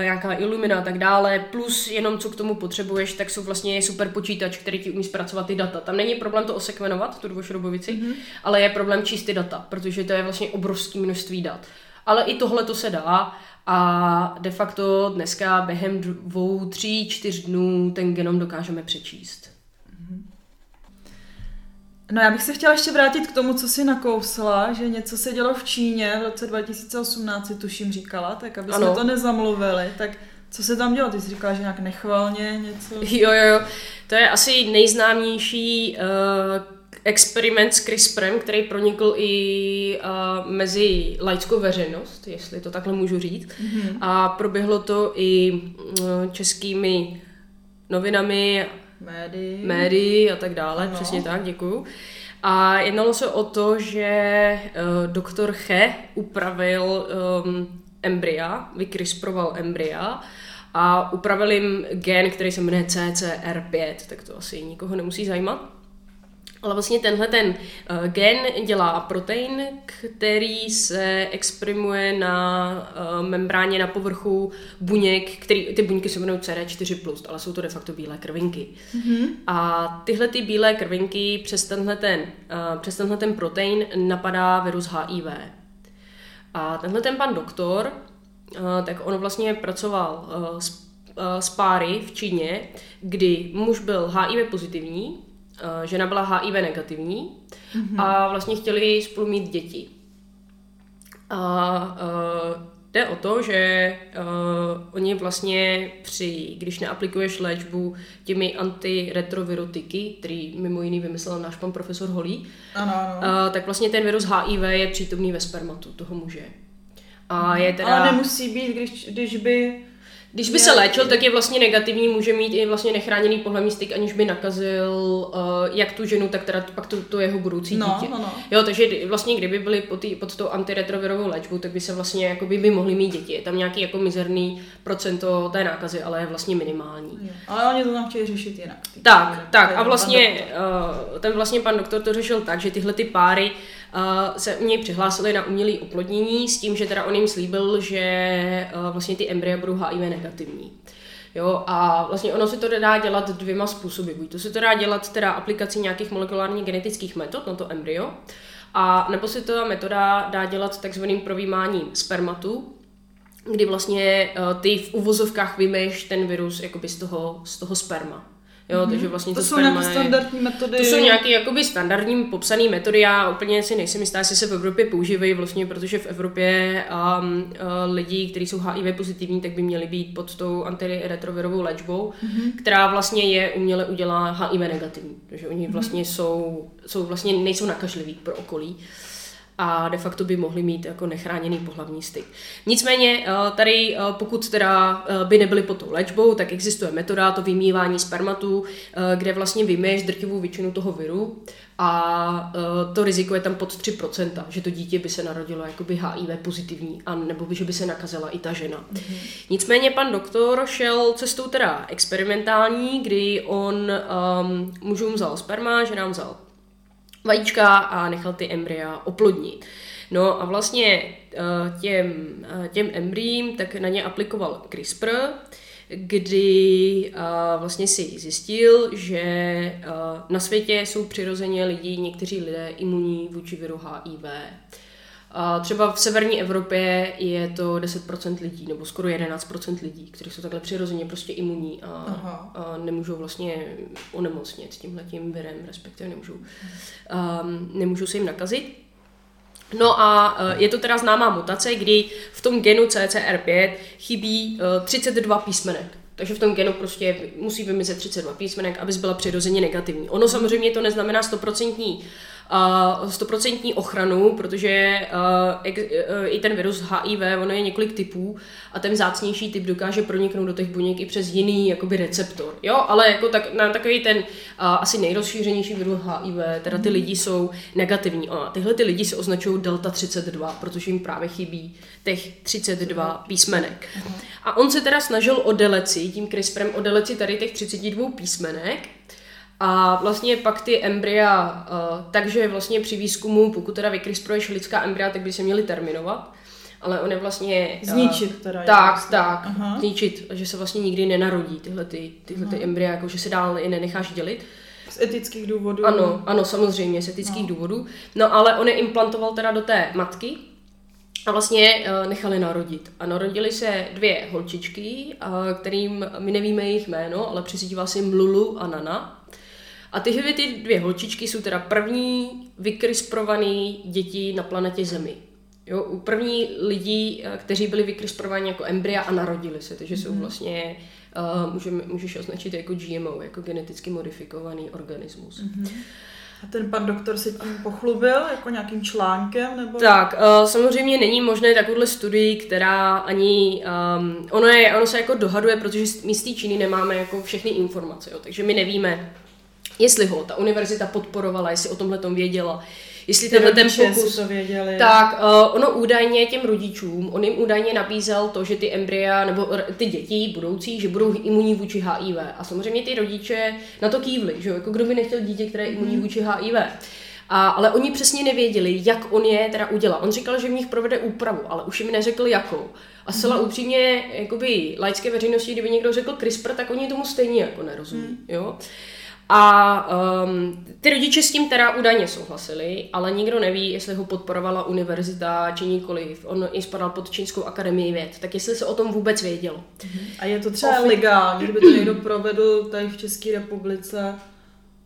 nějaká ilumina a tak dále, plus jenom co k tomu potřebuješ, tak jsou vlastně super počítač, který ti umí zpracovat ty data. Tam není problém to osekvenovat, tu dvošrobovici, mm-hmm. ale je problém číst ty data, protože to je vlastně obrovské množství dat. Ale i tohle to se dá A de facto dneska během dvou, tří, čtyř dnů ten genom dokážeme přečíst. No já bych se chtěla ještě vrátit k tomu, co si nakousla, že něco se dělo v Číně v roce 2018, tuším říkala, tak aby jsme to nezamluvili, tak co se tam dělo? Ty jsi říkala, že nějak nechvalně něco... Jo, jo, jo. To je asi nejznámější uh, experiment s CRISPRem, který pronikl i uh, mezi laickou veřejnost, jestli to takhle můžu říct. Mm-hmm. A proběhlo to i uh, českými novinami, Médii. médií a tak dále, Ano. přesně tak, děkuju. A jednalo se o to, že uh, doktor Che upravil um, embrya, vykrisproval embrya a upravil jim gen, který se jmenuje CCR5, tak to asi nikoho nemusí zajímat. Ale vlastně tenhle ten uh, gen dělá protein, který se exprimuje na uh, membráně na povrchu buněk, který, ty buňky se jmenují CD4+, ale jsou to de facto bílé krvinky. Mm-hmm. A tyhle ty bílé krvinky přes tenhle ten, uh, přes tenhle ten protein napadá virus HIV. A tenhle ten pan doktor, tak on vlastně pracoval s, s páry v Číně, kdy muž byl HIV pozitivní, žena byla HIV negativní mm-hmm. a vlastně chtěli spolu mít děti. A uh, jde o to, že uh, oni vlastně při, když neaplikuješ léčbu těmi antiretrovirotiky, který mimo jiný vymyslel náš pan profesor Holý, Ano, ano. uh, tak vlastně ten virus HIV je přítomný ve spermatu toho muže. A je teda... Ale nemusí být, když, když by... Když by se léčil, tak je vlastně negativní, může mít i vlastně nechráněný pohlavní styk, aniž by nakazil uh, jak tu ženu, tak teda pak to, to jeho budoucí No, dítě. no, no. Jo, takže vlastně kdyby byli pod, tý, pod tou antiretrovirovou léčbou, tak by se vlastně jako by, by mohli mít děti. Je tam nějaký jako mizerný procento té nákazy, ale je vlastně minimální. Jo. Ale oni to tam chtějí řešit jinak. Tak, tak a vlastně uh, ten vlastně pan doktor to řešil tak, že tyhle ty páry uh, se u něj přihlásily na umělé oplodnění s tím, že teda on jim slíbil, že uh, vlastně ty embrya budou HIV negativní. Jo, a vlastně ono se to dá dělat dvěma způsoby. Buď to se to dá dělat teda aplikací nějakých molekulárně genetických metod na to embryo, a nebo se ta metoda dá dělat takzvaným provýmáním spermatu, kdy vlastně uh, ty v uvozovkách vymeš ten virus jakoby z toho, z toho sperma. Jo, takže vlastně To to, jsou nějaké standardní metody. to jsou nějaké jakoby standardní popsané metody, já úplně si nejsem jistá, jestli se v Evropě používají vlastně, protože v Evropě um, uh, lidi, kteří jsou HIV pozitivní, tak by měli být pod tou antiretrovirovou léčbou, mm-hmm. která vlastně je uměle udělá HIV negativní, takže oni vlastně jsou, jsou vlastně nejsou nakažliví pro okolí a de facto by mohli mít jako nechráněný pohlavní styk. Nicméně eh, tady, eh, pokud teda eh, by nebyli pod tou léčbou, tak existuje metoda to vymývání spermatu, kde vlastně vymeješ drtivou většinu toho viru a to riziko je tam pod 3%, že to dítě by se narodilo jakoby HIV pozitivní, a nebo by, že by se nakazila i ta žena. Mm-hmm. Nicméně pan doktor šel cestou teda experimentální, kdy on um, mužům vzal sperma, ženám vzal vajíčka a nechal ty embrya oplodnit. No a vlastně eh, těm, eh, těm embryím tak na ně aplikoval CRISPR, kdy eh, vlastně si zjistil, že na světě jsou přirozeně lidi, někteří lidé imunní vůči viru HIV. A třeba v severní Evropě je to 10% lidí, nebo skoro 11% lidí, kteří jsou takhle přirozeně prostě imunní a, Aha. a nemůžou vlastně onemocnit tímhletím virem, respektive nemůžou, um, nemůžou se jim nakazit. No a eh, je to teda známá mutace, kdy v tom genu CCR5 chybí eh, 32 písmenek. Takže v tom genu prostě musí vymizet 32 písmenek, abys byla přirozeně negativní. Ono samozřejmě to neznamená 100% uh, 100% ochranu, protože ex, uh, i ten virus HIV, ono je několik typů a ten zácnější typ dokáže proniknout do těch buněk i přes jiný jakoby receptor. Jo, ale jako tak, na takový ten uh, asi nejrozšířenější virus HIV, teda ty lidi jsou negativní. A tyhle ty lidi se označují delta 32, protože jim právě chybí těch 32 písmenek. A on se teda snažil o deleci, tím CRISPRem o deleci tady těch 32 písmenek, a vlastně pak ty embrya, uh, takže vlastně při výzkumu, pokud teda vykryspruješ lidská embrya, tak by se měly terminovat. Ale on je vlastně... uh, Zničit teda, Tak, jasně. tak. Aha. Zničit, že se vlastně nikdy nenarodí tyhle, ty, tyhle ty embrya, jako že se dál i nenecháš dělit. Z etických důvodů. Ano, ano, samozřejmě, z etických no. důvodů. No ale on je implantoval teda do té matky a vlastně uh, nechali narodit. A narodili se dvě holčičky, kterým my nevíme jejich jméno, ale přizývá se jim Lulu a Nana. A tyhle ty dvě holčičky jsou teda první vykrysprované děti na planetě Zemi. Jo, první lidi, kteří byli vykrysprováni jako embrya a narodili se, takže jsou mhm. vlastně, uh, můžeme, můžeš označit jako GMO, jako geneticky modifikovaný organismus. Mm-hmm. A ten pan doktor se tím pochlubil jako nějakým článkem? Nebo... Tak, uh, samozřejmě není možné takovouhle studii, která ani, um, ono, je, ono se jako dohaduje, protože my z té Číny nemáme jako všechny informace, jo, takže my nevíme, jestli ho ta univerzita podporovala, jestli o tomhle tom věděla, jestli tenhle ten pokus... to věděli. Tak, uh, ono údajně těm rodičům, on jim údajně nabízel to, že ty embrya, nebo ty děti budoucí, že budou imunní vůči HIV. A samozřejmě ty rodiče na to kývli, že jo, jako kdo by nechtěl dítě, které je imunní mhm. vůči HIV. A, ale oni přesně nevěděli, jak on je teda udělal. On říkal, že v nich provede úpravu, ale už jim neřekl jakou. A zcela mm. upřímně, jakoby laické veřejnosti, kdyby někdo řekl CRISPR, tak oni tomu stejně jako nerozumí. Mm. Jo? A um, ty rodiče s tím teda údajně souhlasili, ale nikdo neví, jestli ho podporovala univerzita či nikoliv. On i spadal pod Čínskou akademii věd, tak jestli se o tom vůbec vědělo. A je to třeba legální, kdyby to někdo provedl tady v České republice,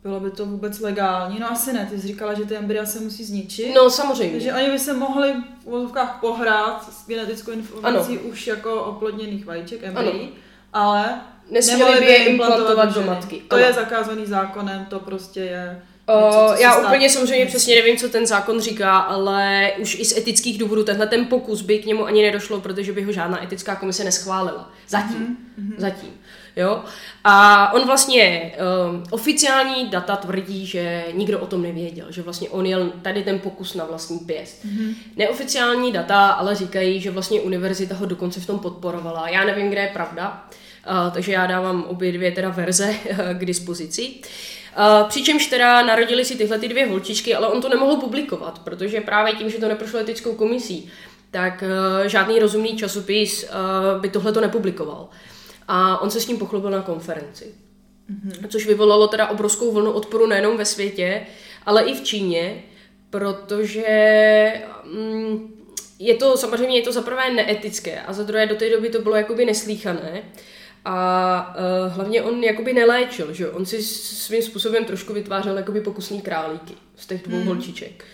bylo by to vůbec legální? No asi ne, ty jsi říkala, že ty embrya se musí zničit. No samozřejmě. Takže oni by se mohli v vozovkách pohrát s genetickou informací ano. už jako oplodněných vajíček, embryí, ale nesměli by je implantovat do matky. To ano. je zakázaný zákonem, to prostě je... Něco, uh, já stát... úplně samozřejmě přesně nevím, co ten zákon říká, ale už i z etických důvodů tenhle ten pokus by k němu ani nedošlo, protože by ho žádná etická komise neschválila. Zatím. Mm-hmm. Zatím. Jo? A on vlastně, um, oficiální data tvrdí, že nikdo o tom nevěděl, že vlastně on jel tady ten pokus na vlastní pěst. Mm-hmm. Neoficiální data ale říkají, že vlastně univerzita ho dokonce v tom podporovala. Já nevím, kde je pravda. Uh, takže já dávám obě dvě teda verze uh, k dispozici. Uh, přičemž teda narodili si tyhle ty dvě holčičky, ale on to nemohl publikovat, protože právě tím, že to neprošlo etickou komisí, tak uh, žádný rozumný časopis uh, by tohle to nepublikoval. A on se s ním pochlubil na konferenci. Mm-hmm. Což vyvolalo teda obrovskou vlnu odporu nejenom ve světě, ale i v Číně, protože mm, je to samozřejmě je to za prvé neetické a za druhé do té doby to bylo jakoby neslíchané. A uh, hlavně on jakoby neléčil, že On si svým způsobem trošku vytvářel jakoby pokusní králíky z těch dvou hmm. holčiček.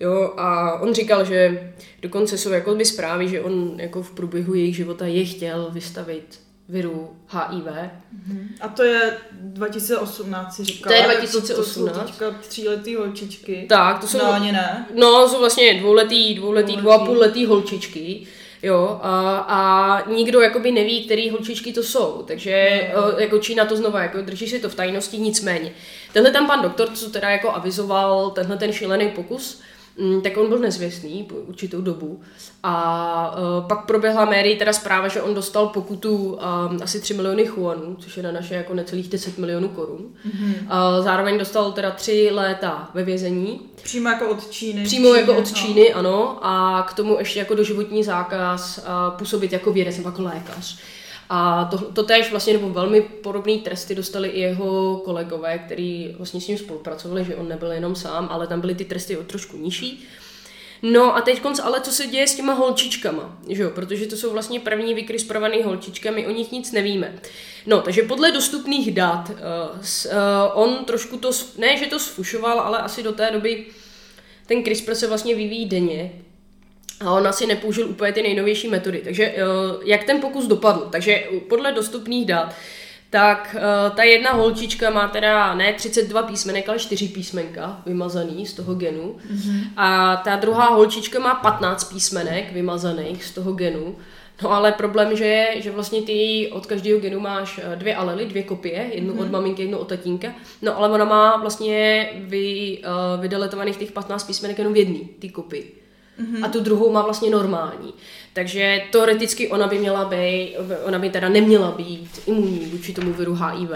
Jo, a on říkal, že dokonce jsou jako by zprávy, že on jako v průběhu jejich života je chtěl vystavit viru HIV. Mm-hmm. A to je 2018, si říkala. To je 2018. To, to jsou teďka tříletý holčičky. Tak, to jsou... No, ani ne. No, jsou vlastně dvouletý, dvouletý, dvou a půl letý holčičky. Jo, a, a nikdo jakoby neví, který holčičky to jsou, takže no. jako Čína to znova jako drží si to v tajnosti, nicméně. Tenhle tam pan doktor, co teda jako avizoval tenhle ten šílený pokus, Mm, tak on byl nezvěstný po určitou dobu. A uh, pak proběhla Mary teda zpráva, že on dostal pokutu um, asi 3 miliony chuanů, což je na naše jako necelých 10 milionů korun. Mm-hmm. Uh, zároveň dostal teda 3 léta ve vězení. Přímo jako od Číny. Přímo Číny, jako od no. Číny, ano. A k tomu ještě jako doživotní zákaz uh, působit jako vědec nebo jako lékař. A to, to též vlastně, nebo velmi podobné tresty dostali i jeho kolegové, který vlastně s ním spolupracovali, že on nebyl jenom sám, ale tam byly ty tresty o trošku nižší. No a teď konc, ale co se děje s těma holčičkama, že jo? protože to jsou vlastně první vykrysprované holčičky, my o nich nic nevíme. No, takže podle dostupných dat, uh, uh, on trošku to, ne že to sfušoval, ale asi do té doby ten CRISPR se vlastně vyvíjí denně, a on asi nepoužil úplně ty nejnovější metody. Takže eh, jak ten pokus dopadl? Takže podle dostupných dat, tak uh, ta jedna holčička má teda ne 32 písmenek, ale 4 písmenka vymazaný z toho genu. Mm-hmm. A ta druhá holčička má 15 písmenek vymazaných z toho genu. No ale problém, že je, že vlastně ty od každého genu máš eh, dvě alely, dvě kopie, jednu mm-hmm. od maminky, jednu od tatínka. No ale ona má vlastně vy, uh, vydeletovaných těch 15 písmenek jenom v jedný, ty kopii mm-hmm. a tu druhou má vlastně normální. Takže teoreticky ona by měla být, ona by teda neměla být imunní vůči tomu viru HIV.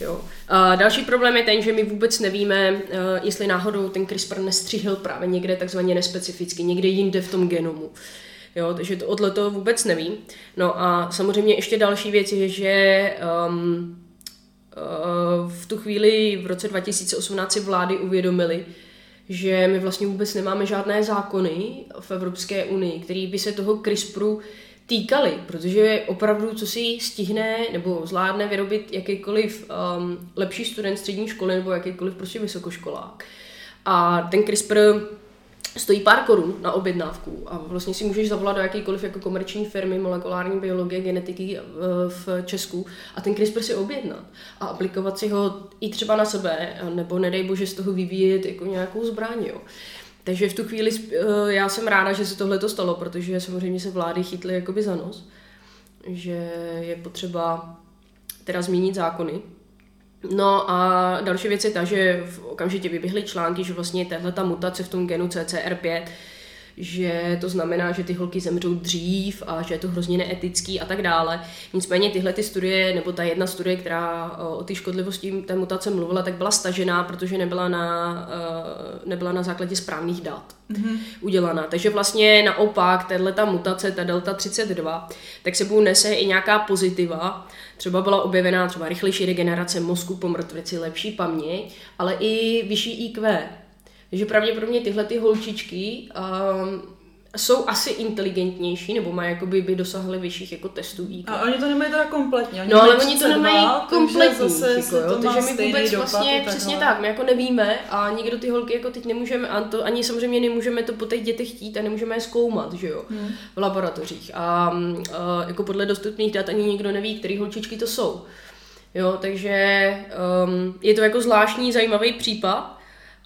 Jo. A další problém je ten, že my vůbec nevíme, uh, jestli náhodou ten CRISPR nestřihl právě někde takzvaně nespecificky, někde jinde v tom genomu. Jo, takže to odle toho vůbec nevím. No a samozřejmě ještě další věc je, že um, uh, v tu chvíli v roce 2018 si vlády uvědomili, že my vlastně vůbec nemáme žádné zákony v Evropské unii, který by se toho CRISPRu týkaly, protože opravdu, co si stihne nebo zvládne vyrobit jakýkoliv um, lepší student střední školy nebo jakýkoliv prostě vysokoškolák. A ten CRISPR stojí pár korun na objednávku a vlastně si můžeš zavolat do jakékoliv jako komerční firmy molekulární biologie, genetiky eh, v Česku a ten CRISPR si objednat a aplikovat si ho i třeba na sebe, nebo nedej bože z toho vyvíjet jako nějakou zbraň, jo. Takže v tu chvíli eh, já jsem ráda, že se tohle to stalo, protože samozřejmě se vlády chytly jakoby za nos, že je potřeba teda změnit zákony, No a další věc je ta, že v okamžitě vyběhly články, že vlastně tahle ta mutace v tom genu CCR5 že to znamená, že ty holky zemřou dřív a že je to hrozně neetický a tak dále. Nicméně tyhle ty studie, nebo ta jedna studie, která o té škodlivosti té mutace mluvila, tak byla stažená, protože nebyla na, nebyla na základě správných dat mm-hmm. udělaná. Takže vlastně naopak, tahle ta mutace, ta delta 32, tak sebou nese i nějaká pozitiva. Třeba byla objevená třeba rychlejší regenerace mozku po mrtvici, lepší paměť, ale i vyšší IQ. Takže pravděpodobně tyhle ty holčičky um, jsou asi inteligentnější, nebo mají jakoby by dosahly vyšších jako testů IQ. A oni to nemají teda kompletně. Oni no ale oni to nemají kompletní, zase jako, to takže my vůbec vlastně přesně tak, my jako nevíme a nikdo ty holky jako teď nemůžeme, a to ani samozřejmě nemůžeme to po těch dětech chtít a nemůžeme je zkoumat, že jo, hmm. v laboratořích. A, a jako podle dostupných dat ani nikdo neví, který holčičky to jsou. Jo, takže um, je to jako zvláštní, zajímavý případ,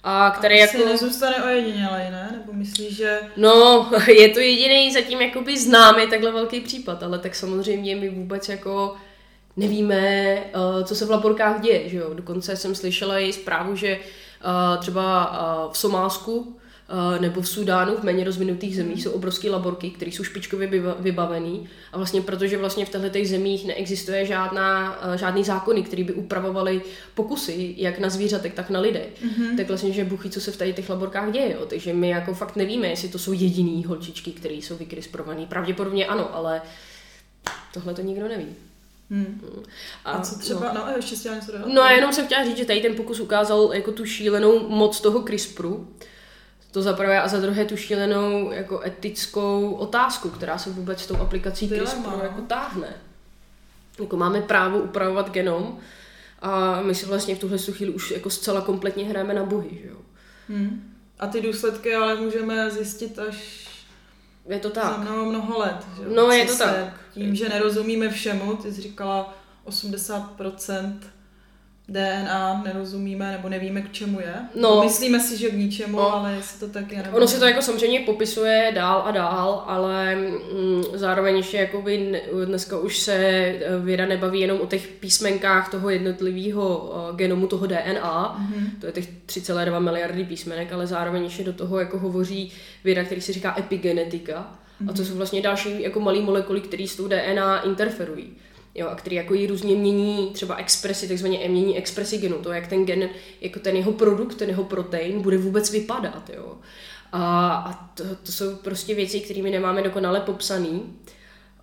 a který a jako... nezůstane ojedinělej, ne? Nebo myslíš, že... No, je to jediný zatím jakoby známý takhle velký případ, ale tak samozřejmě my vůbec jako nevíme, eh, co se v laborkách děje, že jo. Dokonce jsem slyšela i zprávu, že eh, třeba eh, v Somálsku nebo v Sudánu, v méně rozvinutých zemích, jsou obrovské laborky, které jsou špičkově vybavený. A vlastně protože vlastně v těchto zemích neexistuje žádná, eh, žádný zákony, které by upravovaly pokusy, jak na zvířatech, tak na lidech. Mm-hmm. Tak vlastně, že buchy, co se v tady těch laborkách děje. Jo. Takže my jako fakt nevíme, jestli to jsou jediný holčičky, které jsou vykrisprované. Pravděpodobně ano, ale tohle to nikdo neví. Hmm. A, a co třeba, no, no a ještě si něco No a jenom jsem chtěla říct, že tady ten pokus ukázal jako tu šílenou moc toho CRISPRu, to za prvé a za druhé tu šílenou jako etickou otázku, která se vůbec s tou aplikací CRISPR jako táhne. Jako máme právo upravovat genom a my si vlastně v tuhle chvíli už jako zcela kompletně hrajeme na bohy, že jo. Hmm. A ty důsledky ale můžeme zjistit až je to tak. za mnoho, mnoho let. Že? No, je to tak. Tím, že nerozumíme všemu, ty jsi říkala 80% DNA nerozumíme nebo nevíme, k čemu je. No, Myslíme si, že k ničemu, no, ale jestli to tak je. Nebo... Ono se to jako samozřejmě popisuje dál a dál, ale mm, zároveň ještě jakoby dneska už se eh, věda nebaví jenom o těch písmenkách toho jednotlivého uh, genomu, toho DNA, mm-hmm. to je těch 3,2 miliardy písmenek, ale zároveň ještě do toho jako hovoří věda, který se říká epigenetika. Mm-hmm. A to mhm. jsou vlastně další jako malé molekuly, které s tou DNA interferují jo, a který jako ji různě mění třeba expresi, takzvaně mění expresi genu, to jak ten gen, jako ten jeho produkt, ten jeho protein bude vůbec vypadat, jo. A, a to, to jsou prostě věci, kterými nemáme dokonale popsaný.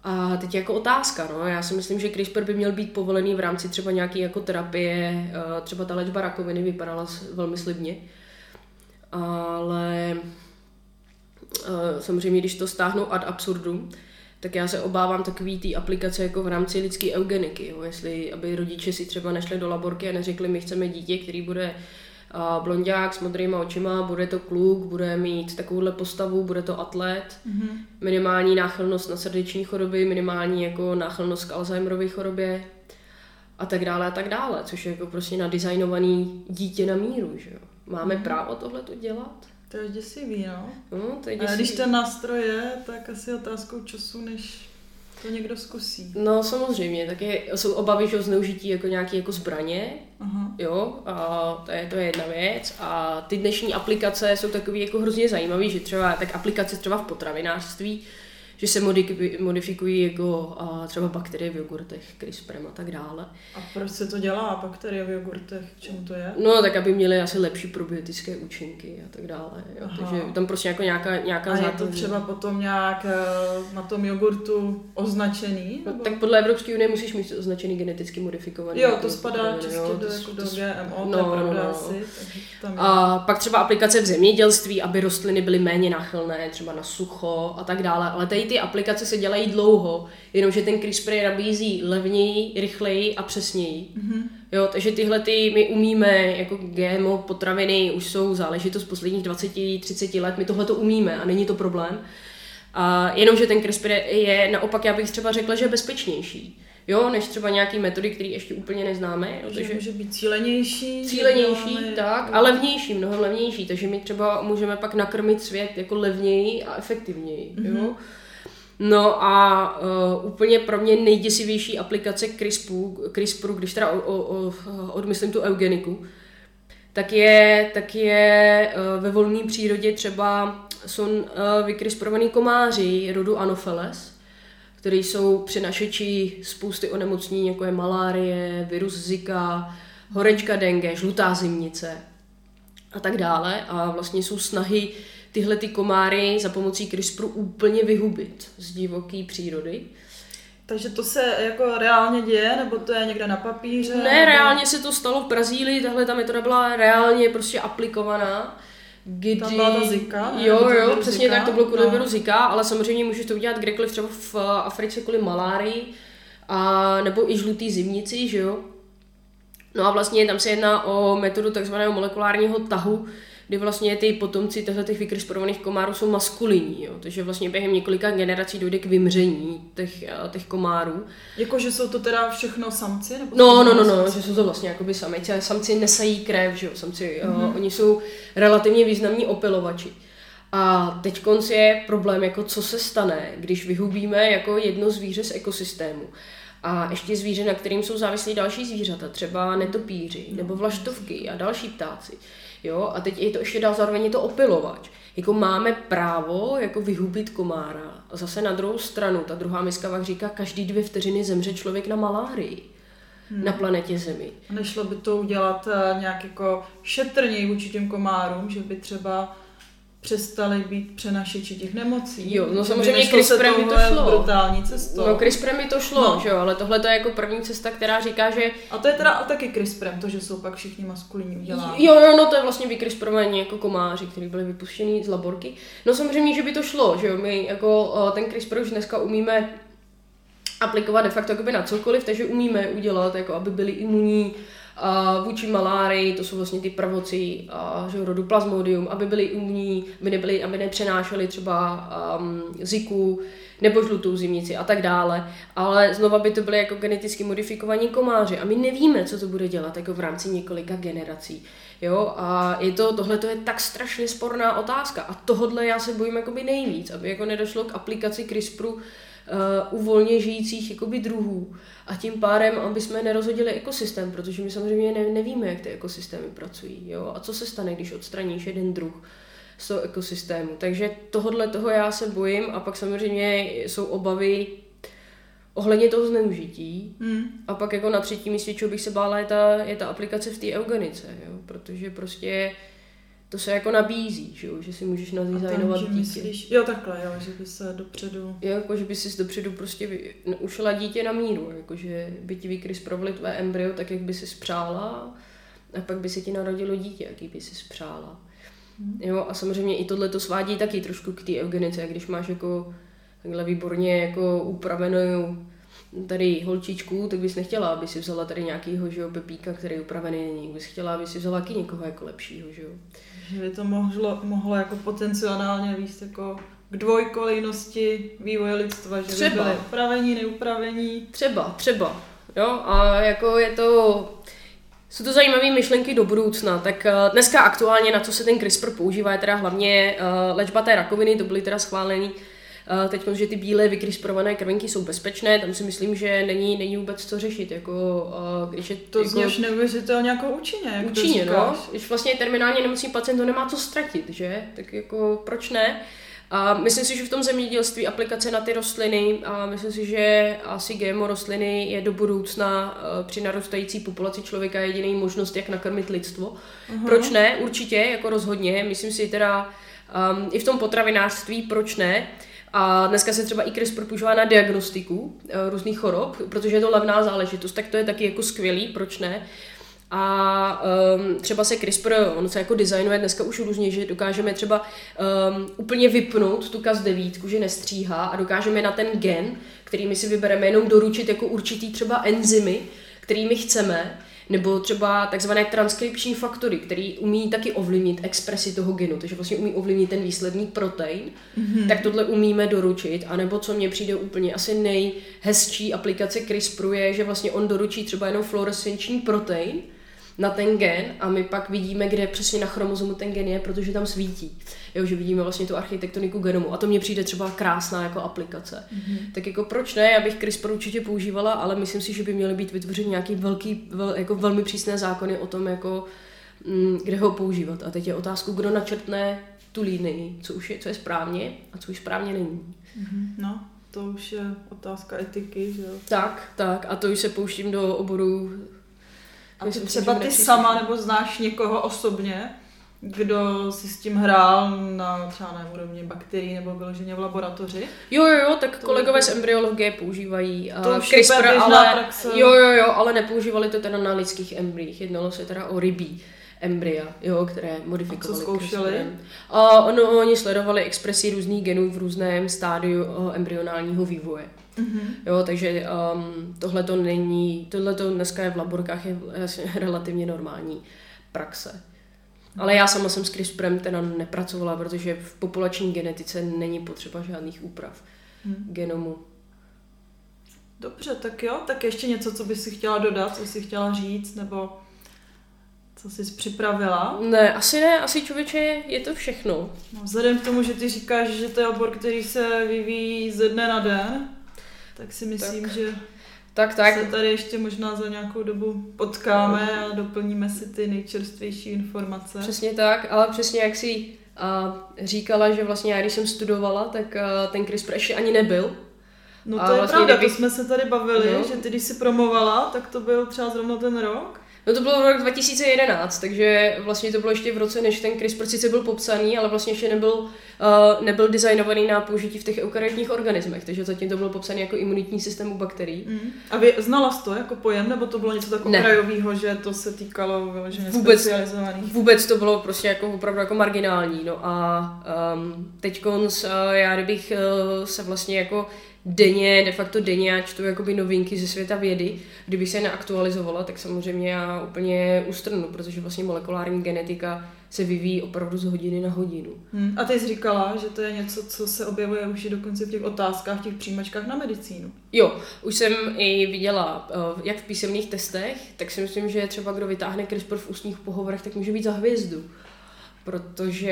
A teď jako otázka, no, já si myslím, že CRISPR by měl být povolený v rámci třeba nějaké jako terapie, třeba ta léčba rakoviny vypadala velmi slibně, ale samozřejmě, když to stáhnou ad absurdum, tak já se obávám takový té aplikace jako v rámci lidské eugeniky, jo? jestli aby rodiče si třeba nešli do laborky a neřekli, my chceme dítě, který bude a blondák s modrýma očima, bude to kluk, bude mít takovouhle postavu, bude to atlet, mm-hmm. minimální náchylnost na srdeční choroby, minimální jako náchylnost k Alzheimerově chorobě a tak dále a tak dále, což je jako prostě nadizajnovaný dítě na míru, že jo. Máme mm-hmm. právo tohle to dělat? To je děsivý, no. no to je děsivý. A když ten nástroj je, tak asi otázkou času, než to někdo zkusí. No samozřejmě, tak je, jsou obavy, že o zneužití jako nějaké jako zbraně, Aha. jo, a to je, to je jedna věc. A ty dnešní aplikace jsou takové jako hrozně zajímavé, že třeba tak aplikace třeba v potravinářství, že se modifikují, jako a třeba bakterie v jogurtech, CRISPRem a tak dále. A proč se to dělá, bakterie v jogurtech, k čemu to je? No, tak aby měly asi lepší probiotické účinky a tak dále. Jo. Takže tam prostě jako nějaká, nějaká A je to třeba potom nějak eh, na tom jogurtu označený? No, tak podle Evropské unie musíš mít označený geneticky modifikovaný. Jo, to spadá čistě do, jako do GMO, no, to je pravda no, no. asi. Tam je. A pak třeba aplikace v zemědělství, aby rostliny byly méně nachylné, třeba na sucho a tak dále. Ale tady ty aplikace se dělají dlouho, jenomže ten CRISPR je nabízí levněji, rychleji a přesněji. Mm-hmm. Jo, takže tyhle ty my umíme, jako GMO potraviny už jsou záležitost posledních 20-30 let, my tohle to umíme a není to problém. A jenomže ten CRISPR je naopak, já bych třeba řekla, že je bezpečnější. Jo, než třeba nějaký metody, které ještě úplně neznáme. Jo, takže může být cílenější. Cílenější, máme... tak, a levnější, mnohem levnější. Takže my třeba můžeme pak nakrmit svět jako levněji a efektivněji. Mm-hmm. Jo? No a uh, úplně pro mě nejděsivější aplikace CRISPRu, CRISPRu když teda o, o, o, odmyslím tu eugeniku, tak je, tak je uh, ve volné přírodě třeba jsou uh, vykrisprovaný komáři rodu Anopheles, který jsou přinašeči spousty onemocnění, jako je malárie, virus Zika, horečka dengue, žlutá zimnice a tak dále. A vlastně jsou snahy tyhle ty komáry za pomocí CRISPRu úplně vyhubit z divoké přírody. Takže to se jako reálně děje, nebo to je někde na papíře? Ne, nebo... reálně se to stalo v Brazílii, tahle ta metoda byla reálně prostě aplikovaná. Kdy... Tam byla ta Zika, ne? Jo, jo, přesně zika. tak, to bylo kvůli no. viru Zika, ale samozřejmě můžeš to udělat kdekoliv, třeba v Africe kvůli malárii, a, nebo i žlutý zimnici, že jo. No a vlastně tam se jedná o metodu takzvaného molekulárního tahu, kdy vlastně ty potomci těchto těch vykrysporovaných komárů jsou maskulinní, jo? takže vlastně během několika generací dojde k vymření těch, eh, těch komárů. Jako, že jsou to teda všechno samci? Nebo no, no, no, no, že jsou to vlastně jakoby samice. Samci nesají krev, že jo, samci, mm-hmm. uh, oni jsou relativně významní opilovači. A teď je problém, jako co se stane, když vyhubíme jako jedno zvíře z ekosystému. A ještě zvíře, na kterým jsou závislí další zvířata, třeba netopíři nebo vlaštovky a další ptáci. Jo? A teď je to ještě dál zároveň je to opilovač. Jako máme právo jako vyhubit komára. A zase na druhou stranu, ta druhá miska vám říká, každý dvě vteřiny zemře člověk na malárii. Hmm. na planetě Zemi. Nešlo by to udělat uh, nějak jako šetrněji vůči těm komárům, že by třeba přestali být přenašeči těch nemocí. Jo, no samozřejmě CRISPRem mi to šlo. brutální cestou. No CRISPRem mi to šlo, no. že jo, ale tohle to je jako první cesta, která říká, že... A to je teda a taky CRISPRem, to, že jsou pak všichni maskulinní uděláni. Jo, jo, no to je vlastně vycrisprování jako komáři, kteří byli vypuštěni z laborky. No samozřejmě, že by to šlo, že jo, my jako ten CRISPR už dneska umíme aplikovat de facto na cokoliv, takže umíme udělat, jako aby byli imunní uh, vůči malárii, to jsou vlastně ty pravoci uh, že rodu plasmodium, aby byli umní, aby, nebyli, aby nepřenášeli třeba um, ziku nebo žlutou zimnici a tak dále. Ale znova by to byly jako geneticky modifikovaní komáři a my nevíme, co to bude dělat jako v rámci několika generací. Jo, a je to, tohle to je tak strašně sporná otázka a tohle já se bojím jakoby nejvíc, aby jako nedošlo k aplikaci CRISPRu uh, u volně žijících jakoby druhů a tím pádem, aby jsme nerozhodili ekosystém, protože my samozřejmě ne, nevíme, jak ty ekosystémy pracují. Jo? A co se stane, když odstraníš jeden druh z toho ekosystému. Takže tohle toho já se bojím a pak samozřejmě jsou obavy ohledně toho zneužití. Hmm. A pak jako na třetí místě, čeho bych se bála, je ta, je ta aplikace v té eugenice, jo? protože prostě to se jako nabízí, že, jo? že si můžeš nadizajnovat dítě. Myslíš, jo takhle, jo, že by se dopředu... Jo, jako že by si dopředu prostě vy, ušla dítě na míru, jako že by ti vykryspravili tvé embryo tak, jak by si spřála a pak by se ti narodilo dítě, jaký by si spřála. Hmm. Jo, a samozřejmě i tohle to svádí taky trošku k té eugenice, když máš jako takhle výborně jako upravenou tady holčičku, tak bys nechtěla, aby si vzala tady nějakýho, že jo, Pepíka, který upravený není. Bys chtěla, aby si vzala taky někoho jako lepšího, že jo. Že by to mohlo, mohlo jako potenciálně víc jako k dvojkolejnosti vývoje lidstva, že třeba. by byly upravení, neupravení. Třeba, třeba. Jo, a jako je to... Jsou to zajímavé myšlenky do budoucna. Tak eh, dneska aktuálně na co se ten CRISPR používá je teda hlavně uh, léčba té rakoviny, to byly teda schváleny uh, teď, že ty bílé vykrysprované krvinky jsou bezpečné, tam si myslím, že není, není vůbec co řešit. Jako, uh, když je, to jako, zněš neuvěřitelně jako účinně. Jak účinně, no. Když vlastně terminálně nemocný pacient to nemá co ztratit, že? Tak jako proč ne? A myslím si, že v tom zemědělství aplikace na ty rostliny a myslím si, že asi GMO rostliny je do budoucna eh, při narůstající populaci člověka jediný možnost, jak nakrmit lidstvo. Uh-huh. Proč ne? Určitě, jako rozhodně. Myslím si teda um, i v tom potravinářství, proč ne? A dneska se třeba i CRISPR používá na diagnostiku uh, různých chorob, protože je to levná záležitost, tak to je taky jako skvělý, proč ne? A um, třeba se CRISPR, on se jako designuje dneska už různě, že dokážeme třeba um, úplně vypnout tu kas devítku, že nestříhá a dokážeme na ten gen, který my si vybereme, jenom doručit jako určitý třeba enzymy, kterými chceme, nebo třeba takzvané transkripční faktory, který umí taky ovlivnit expresi toho genu, takže vlastně umí ovlivnit ten výsledný protein, mm-hmm. tak tohle umíme doručit, a nebo co mně přijde úplně asi nejhezčí aplikace CRISPRu je, že vlastně on doručí třeba jenom fluorescenční protein, na ten gen a my pak vidíme, kde přesně na chromozomu ten gen je, protože tam svítí. Jo, že vidíme vlastně tu architektoniku genomu a to mně přijde třeba krásná jako aplikace. Mm-hmm. Tak jako proč ne, já bych CRISPR určitě používala, ale myslím si, že by měly být vytvořeny nějaký velký, vel, jako velmi přísné zákony o tom, jako mm, kde ho používat. A teď je otázku, kdo načrtne tu línii, co už je, co je správně a co už správně není. Mm-hmm. No, to už je otázka etiky, že jo? Tak, tak. A to už se pouštím do oboru a Myslím, třeba ty sama nebo znáš někoho osobně, kdo si s tím hrál na třeba na úrovni bakterií nebo vyloženě v laboratoři. Jo, jo, jo, tak to kolegové je... z embryologie používají to uh, CRISPR, ale, praxe. jo, jo, jo, ale nepoužívali to teda na lidských embryích. Jednalo se teda o rybí embrya, jo, které modifikovali. A co zkoušeli? A ono, oni sledovali expresi různých genů v různém stádiu uh, embryonálního vývoje. Mm-hmm. Jo, takže um, tohle to není, tohle to dneska je v laborkách je relativně normální praxe. Ale já sama jsem s CRISPRem teda nepracovala, protože v populační genetice není potřeba žádných úprav hmm. genomu. Dobře, tak jo, tak ještě něco, co bys si chtěla dodat, co jsi chtěla říct, nebo co jsi připravila? Ne, asi ne, asi člověče je to všechno. No, vzhledem k tomu, že ty říkáš, že to je obor, který se vyvíjí ze dne na den, tak si myslím, tak. že tak, tak. se tady ještě možná za nějakou dobu potkáme a doplníme si ty nejčerstvější informace. Přesně tak, ale přesně jak si uh, říkala, že vlastně já když jsem studovala, tak ten CRISPR ještě ani nebyl. No to a je vlastně pravda, kdybych... to jsme se tady bavili, no. že ty když jsi promovala, tak to byl třeba zrovna ten rok. No to bylo rok 2011, takže vlastně to bylo ještě v roce, než ten CRISPR sice byl popsaný, ale vlastně ještě nebyl, uh, nebyl designovaný na použití v těch eukaryotních organismech, takže zatím to bylo popsané jako imunitní systém u bakterií. Mm. A vy znala jsi to jako pojem, nebo to bylo něco tak okrajového, že to se týkalo vyloženě vůbec, specializovaných? Vůbec to bylo prostě jako opravdu jako marginální. No a um, teď uh, já kdybych uh, se vlastně jako denně, de facto denně já čtu jakoby novinky ze světa vědy. Kdyby se neaktualizovala, tak samozřejmě já úplně ustrnu, protože vlastně molekulární genetika se vyvíjí opravdu z hodiny na hodinu. Hmm. A ty jsi říkala, že to je něco, co se objevuje už i dokonce v těch otázkách, v těch přijímačkách na medicínu. Jo, už jsem i viděla, eh, jak v písemných testech, tak si myslím, že třeba kdo vytáhne CRISPR v ústních pohovorech, tak může být za hvězdu protože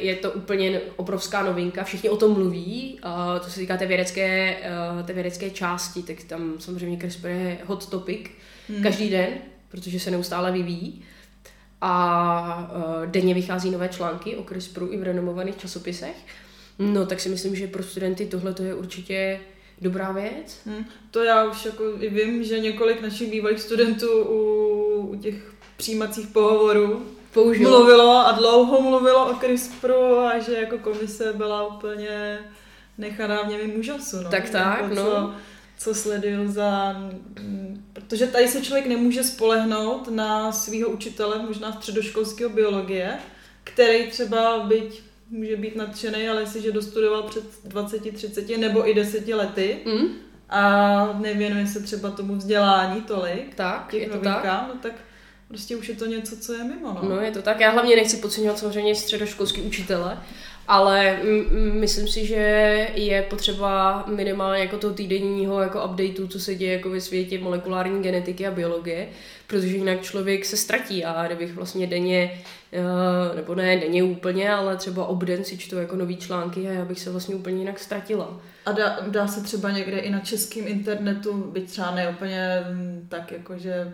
je to úplně obrovská novinka, všichni o tom mluví, to se týká té vědecké, eh, té vědecké části, tak tam samozřejmě CRISPR je hot topic hmm. každý den, protože se neustále vyvíjí a eh, denně vychází nové články o CRISPRu i v renomovaných časopisech. No tak si myslím, že pro studenty tohle to je určitě dobrá věc. Hmm. To já už jako i vím, že několik našich bývalých studentů u, u těch přijímacích pohovorů Použil. mluvilo a dlouho mluvilo o CRISPRu a že jako komise byla úplně nechaná v němým úžasu. No. Tak tak, jako no. Co, co sleduju za... Protože tady se člověk nemůže spolehnout na svého učitele, možná středoškolského biologie, který třeba byť může být nadšený, ale jestliže dostudoval před 20, 30 nebo i 10 lety mm. a nevěnuje se třeba tomu vzdělání tolik, tak, je to tak. no tak Prostě už je to něco, co je mimo. No, no je to tak. Já hlavně nechci podceňovat samozřejmě středoškolský učitele, ale myslím si, že je potřeba minimálně jako toho týdenního jako updateu, co se děje jako ve světě molekulární genetiky a biologie, protože jinak člověk se ztratí a kdybych vlastně denně, eh, nebo ne denně úplně, ale třeba obden si čtu jako nový články a já bych se vlastně úplně jinak ztratila. A dá, dá se třeba někde i na českém internetu, byť třeba ne úplně tak jako, že uh,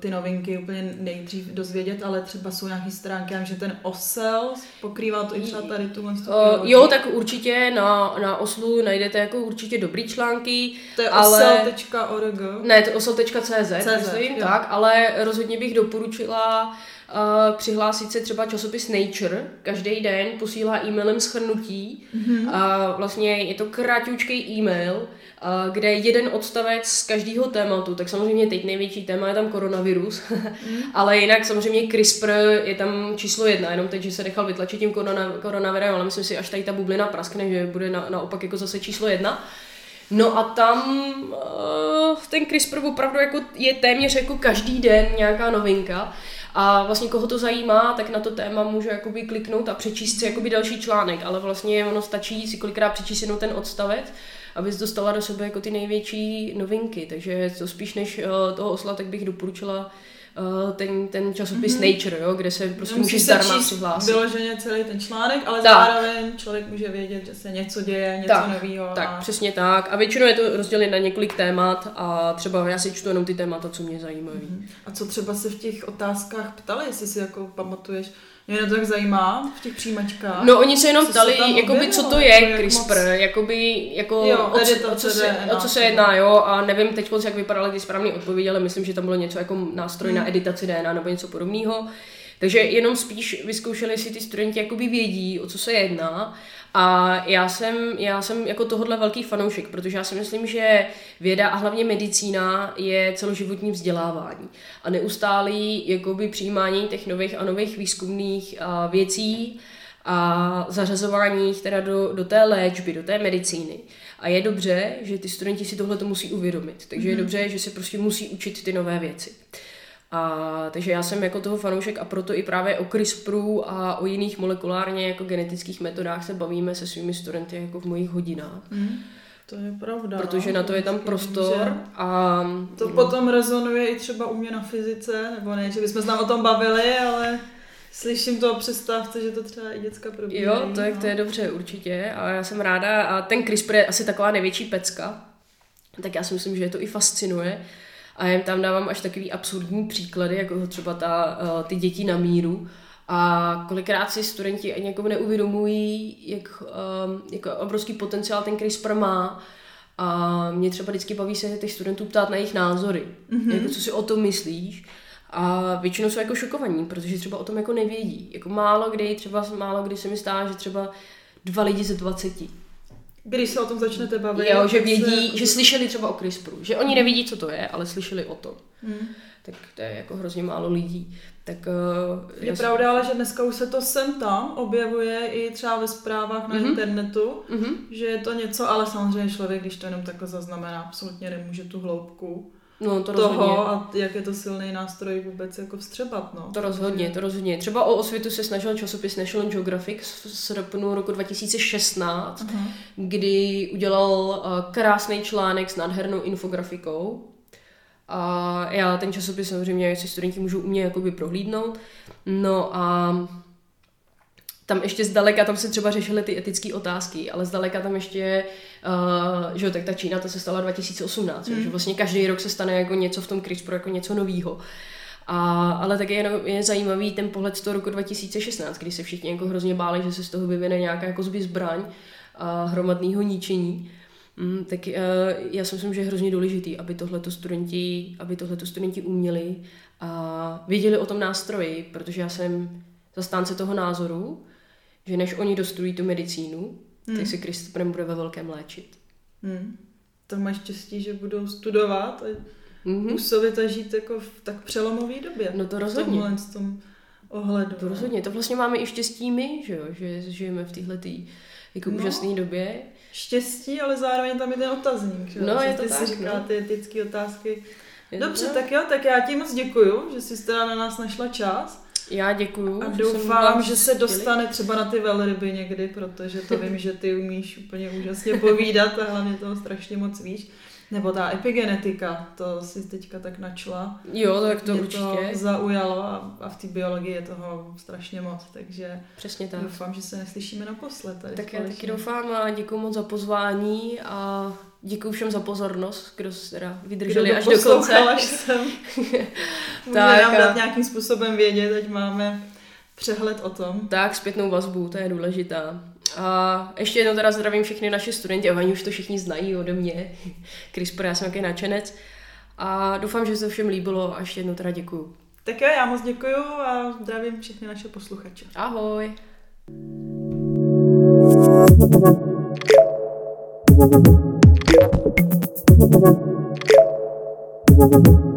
ty novinky úplně nejdřív dozvědět, ale třeba jsou nějaký stránky, já vím, že ten osel pokrývá to i třeba tady tu uh, Jo, tak určitě na, na oslu najdete jako určitě dobrý články. To je ale... osel.org? Ne, to je osel.cz, myslím, jo. tak, ale rozhodně bych doporučila uh, přihlásit se třeba časopis Nature. Každý den posílá e-mailem schrnutí. Mm-hmm. A vlastně je to krátičký e-mail, uh, kde je jeden odstavec z každého tématu. Tak samozřejmě teď největší téma je tam koronavirus, mm. ale jinak samozřejmě CRISPR je tam číslo jedna, jenom teď, že se nechal vytlačit tím korona, koronavirem, ale myslím si, až tady ta bublina praskne, že bude na, naopak jako zase číslo jedna. No a tam uh, ten CRISPR opravdu jako je téměř jako každý den nějaká novinka. A vlastně koho to zajímá, tak na to téma může jakoby kliknout a přečíst si jakoby další článek, ale vlastně ono stačí si kolikrát přečíst jenom ten odstavec, abys dostala do sebe jako ty největší novinky. Takže to spíš než uh, toho osla, tak bych doporučila uh, ten, ten časopis mm-hmm. Nature, jo, kde se prostě může zdarma přihlásit. Vyloženě celý ten článek, ale tak. zároveň člověk může vědět, že se něco děje, něco tak, nového. Tak, a... přesně tak. A většinou je to rozdělené na několik témat a třeba já si čtu jenom ty témata, co mě zajímají. Mm-hmm. A co třeba se v těch otázkách ptali, jestli si jako pamatuješ, mě to tak zajímá v těch přijímačkách. No oni se jenom co ptali, se jakoby, co to je to CRISPR, moc... jakoby, jako jo, o, co, o, co se, o co se jedná, jo, a nevím teď, jak vypadaly ty správné odpovědi, ale myslím, že tam bylo něco jako nástroj hmm. na editaci DNA nebo něco podobného. Takže jenom spíš vyzkoušeli si ty studenti jakoby vědí, o co se jedná a já jsem, já jsem jako tohohle velký fanoušek, protože já si myslím, že věda a hlavně medicína je celoživotní vzdělávání a neustálý jakoby přijímání těch nových a nových výzkumných a věcí a zařazování jich teda do, do té léčby, do té medicíny. A je dobře, že ty studenti si tohle to musí uvědomit. Takže mm-hmm. je mhm. dobře, že se prostě musí učit ty nové věci. A, takže já jsem jako toho fanoušek a proto i právě o CRISPRu a o jiných molekulárně jako genetických metodách se bavíme se svými studenty jako v mojich hodinách. Mm. To je pravda. Protože na to je tam prostor a... To potom rezonuje i třeba u mě na fyzice, nebo ne, že bychom se tam o tom bavili, ale slyším to o přestávce, že to třeba i děcka probíhají. Jo, to je, no. to je dobře určitě a já jsem ráda a ten CRISPR je asi taková největší pecka, tak já si myslím, že je to i fascinuje a jen tam dávám až takový absurdní příklady, jako třeba ta, eh, ty děti na míru. A kolikrát si studenti ani jako neuvědomují, jak, um, jak obrovský potenciál ten CRISPR má. A mě třeba vždycky baví se těch studentů ptát na jejich názory. Mm-hmm. Jako, co si o tom myslíš? A většinou jsou jako šokovaní, protože třeba o tom jako nevědí. Jako málo kdy, třeba málo kdy se mi stává, že třeba dva lidi ze 20 když se o tom začnete bavit. Jo, že vědí. Jako že slyšeli třeba o CRISPRu. Že oni nevidí, co to je, ale slyšeli o tom. Hmm. Tak to je jako hrozně málo lidí. Tak, uh, je jsem... pravda, ale že dneska už se to sem tam objevuje i třeba ve zprávách na mm-hmm. internetu, mm-hmm. že je to něco, ale samozřejmě člověk, když to jenom takhle zaznamená, absolutně nemůže tu hloubku no, to toho a jak je to silný nástroj vůbec jako vstřebat. No. To rozhodně, to rozhodně. Třeba o osvětu se snažil časopis National Geographic v srpnu roku 2016, uh-huh. kdy udělal uh, krásný článek s nádhernou infografikou. A já ten časopis samozřejmě si studenti můžou u mě jakoby prohlídnout. No a tam ještě zdaleka, tam se třeba řešily ty etické otázky, ale zdaleka tam ještě, uh, že jo, tak ta Čína, to se stala 2018, mm. že vlastně každý rok se stane jako něco v tom CRISPR, jako něco novýho. A, ale také je, je zajímavý ten pohled z toho roku 2016, kdy se všichni jako hrozně báli, že se z toho vyvine nějaká jako zbraň a hromadného ničení. Mm, tak uh, já si myslím, že je hrozně důležitý, aby tohleto studenti, aby tohleto studenti uměli a věděli o tom nástroji, protože já jsem zastánce toho názoru, že než oni dostudují tu medicínu, hmm. tak si Kristoprem bude ve velkém léčit. Hmm. To máš štěstí, že budou studovat a mm-hmm. působit a žít jako v tak přelomové době. No to rozhodně. V tom ohledu. To no. rozhodně. To vlastně máme i štěstí my, že jo? Že žijeme v téhle jako no. úžasné době. Štěstí, ale zároveň tam je ten otazník, že? No, je to ty tak, si říká no. ty etické otázky. Dobře, no. tak jo, tak já ti moc děkuju, že jsi teda na nás našla čas. Já děkuju. A doufám, že se dostane třeba na ty velryby někdy, protože to vím, že ty umíš úplně úžasně povídat a hlavně toho strašně moc víš. Nebo ta epigenetika, to si teďka tak načla. Jo, tak to Mě určitě. to zaujalo a, a v té biologii je toho strašně moc, takže Přesně tak. doufám, že se neslyšíme naposled. Tady tak já taky doufám a děkuji moc za pozvání a děkuji všem za pozornost, kdo se teda vydrželi Kdo až do konce. Až sem. Může Tak nám dát nějakým způsobem vědět, ať máme přehled o tom. Tak, zpětnou vazbu, to je důležitá. A ještě jednou teda zdravím všechny naše studenty, a oni už to všichni znají ode mě. CRISPR, já jsem takový nadšenec. A doufám, že se to všem líbilo a ještě jednou teda děkuju. Tak jo, já moc děkuju a zdravím všechny naše posluchače. Ahoj! Thank you.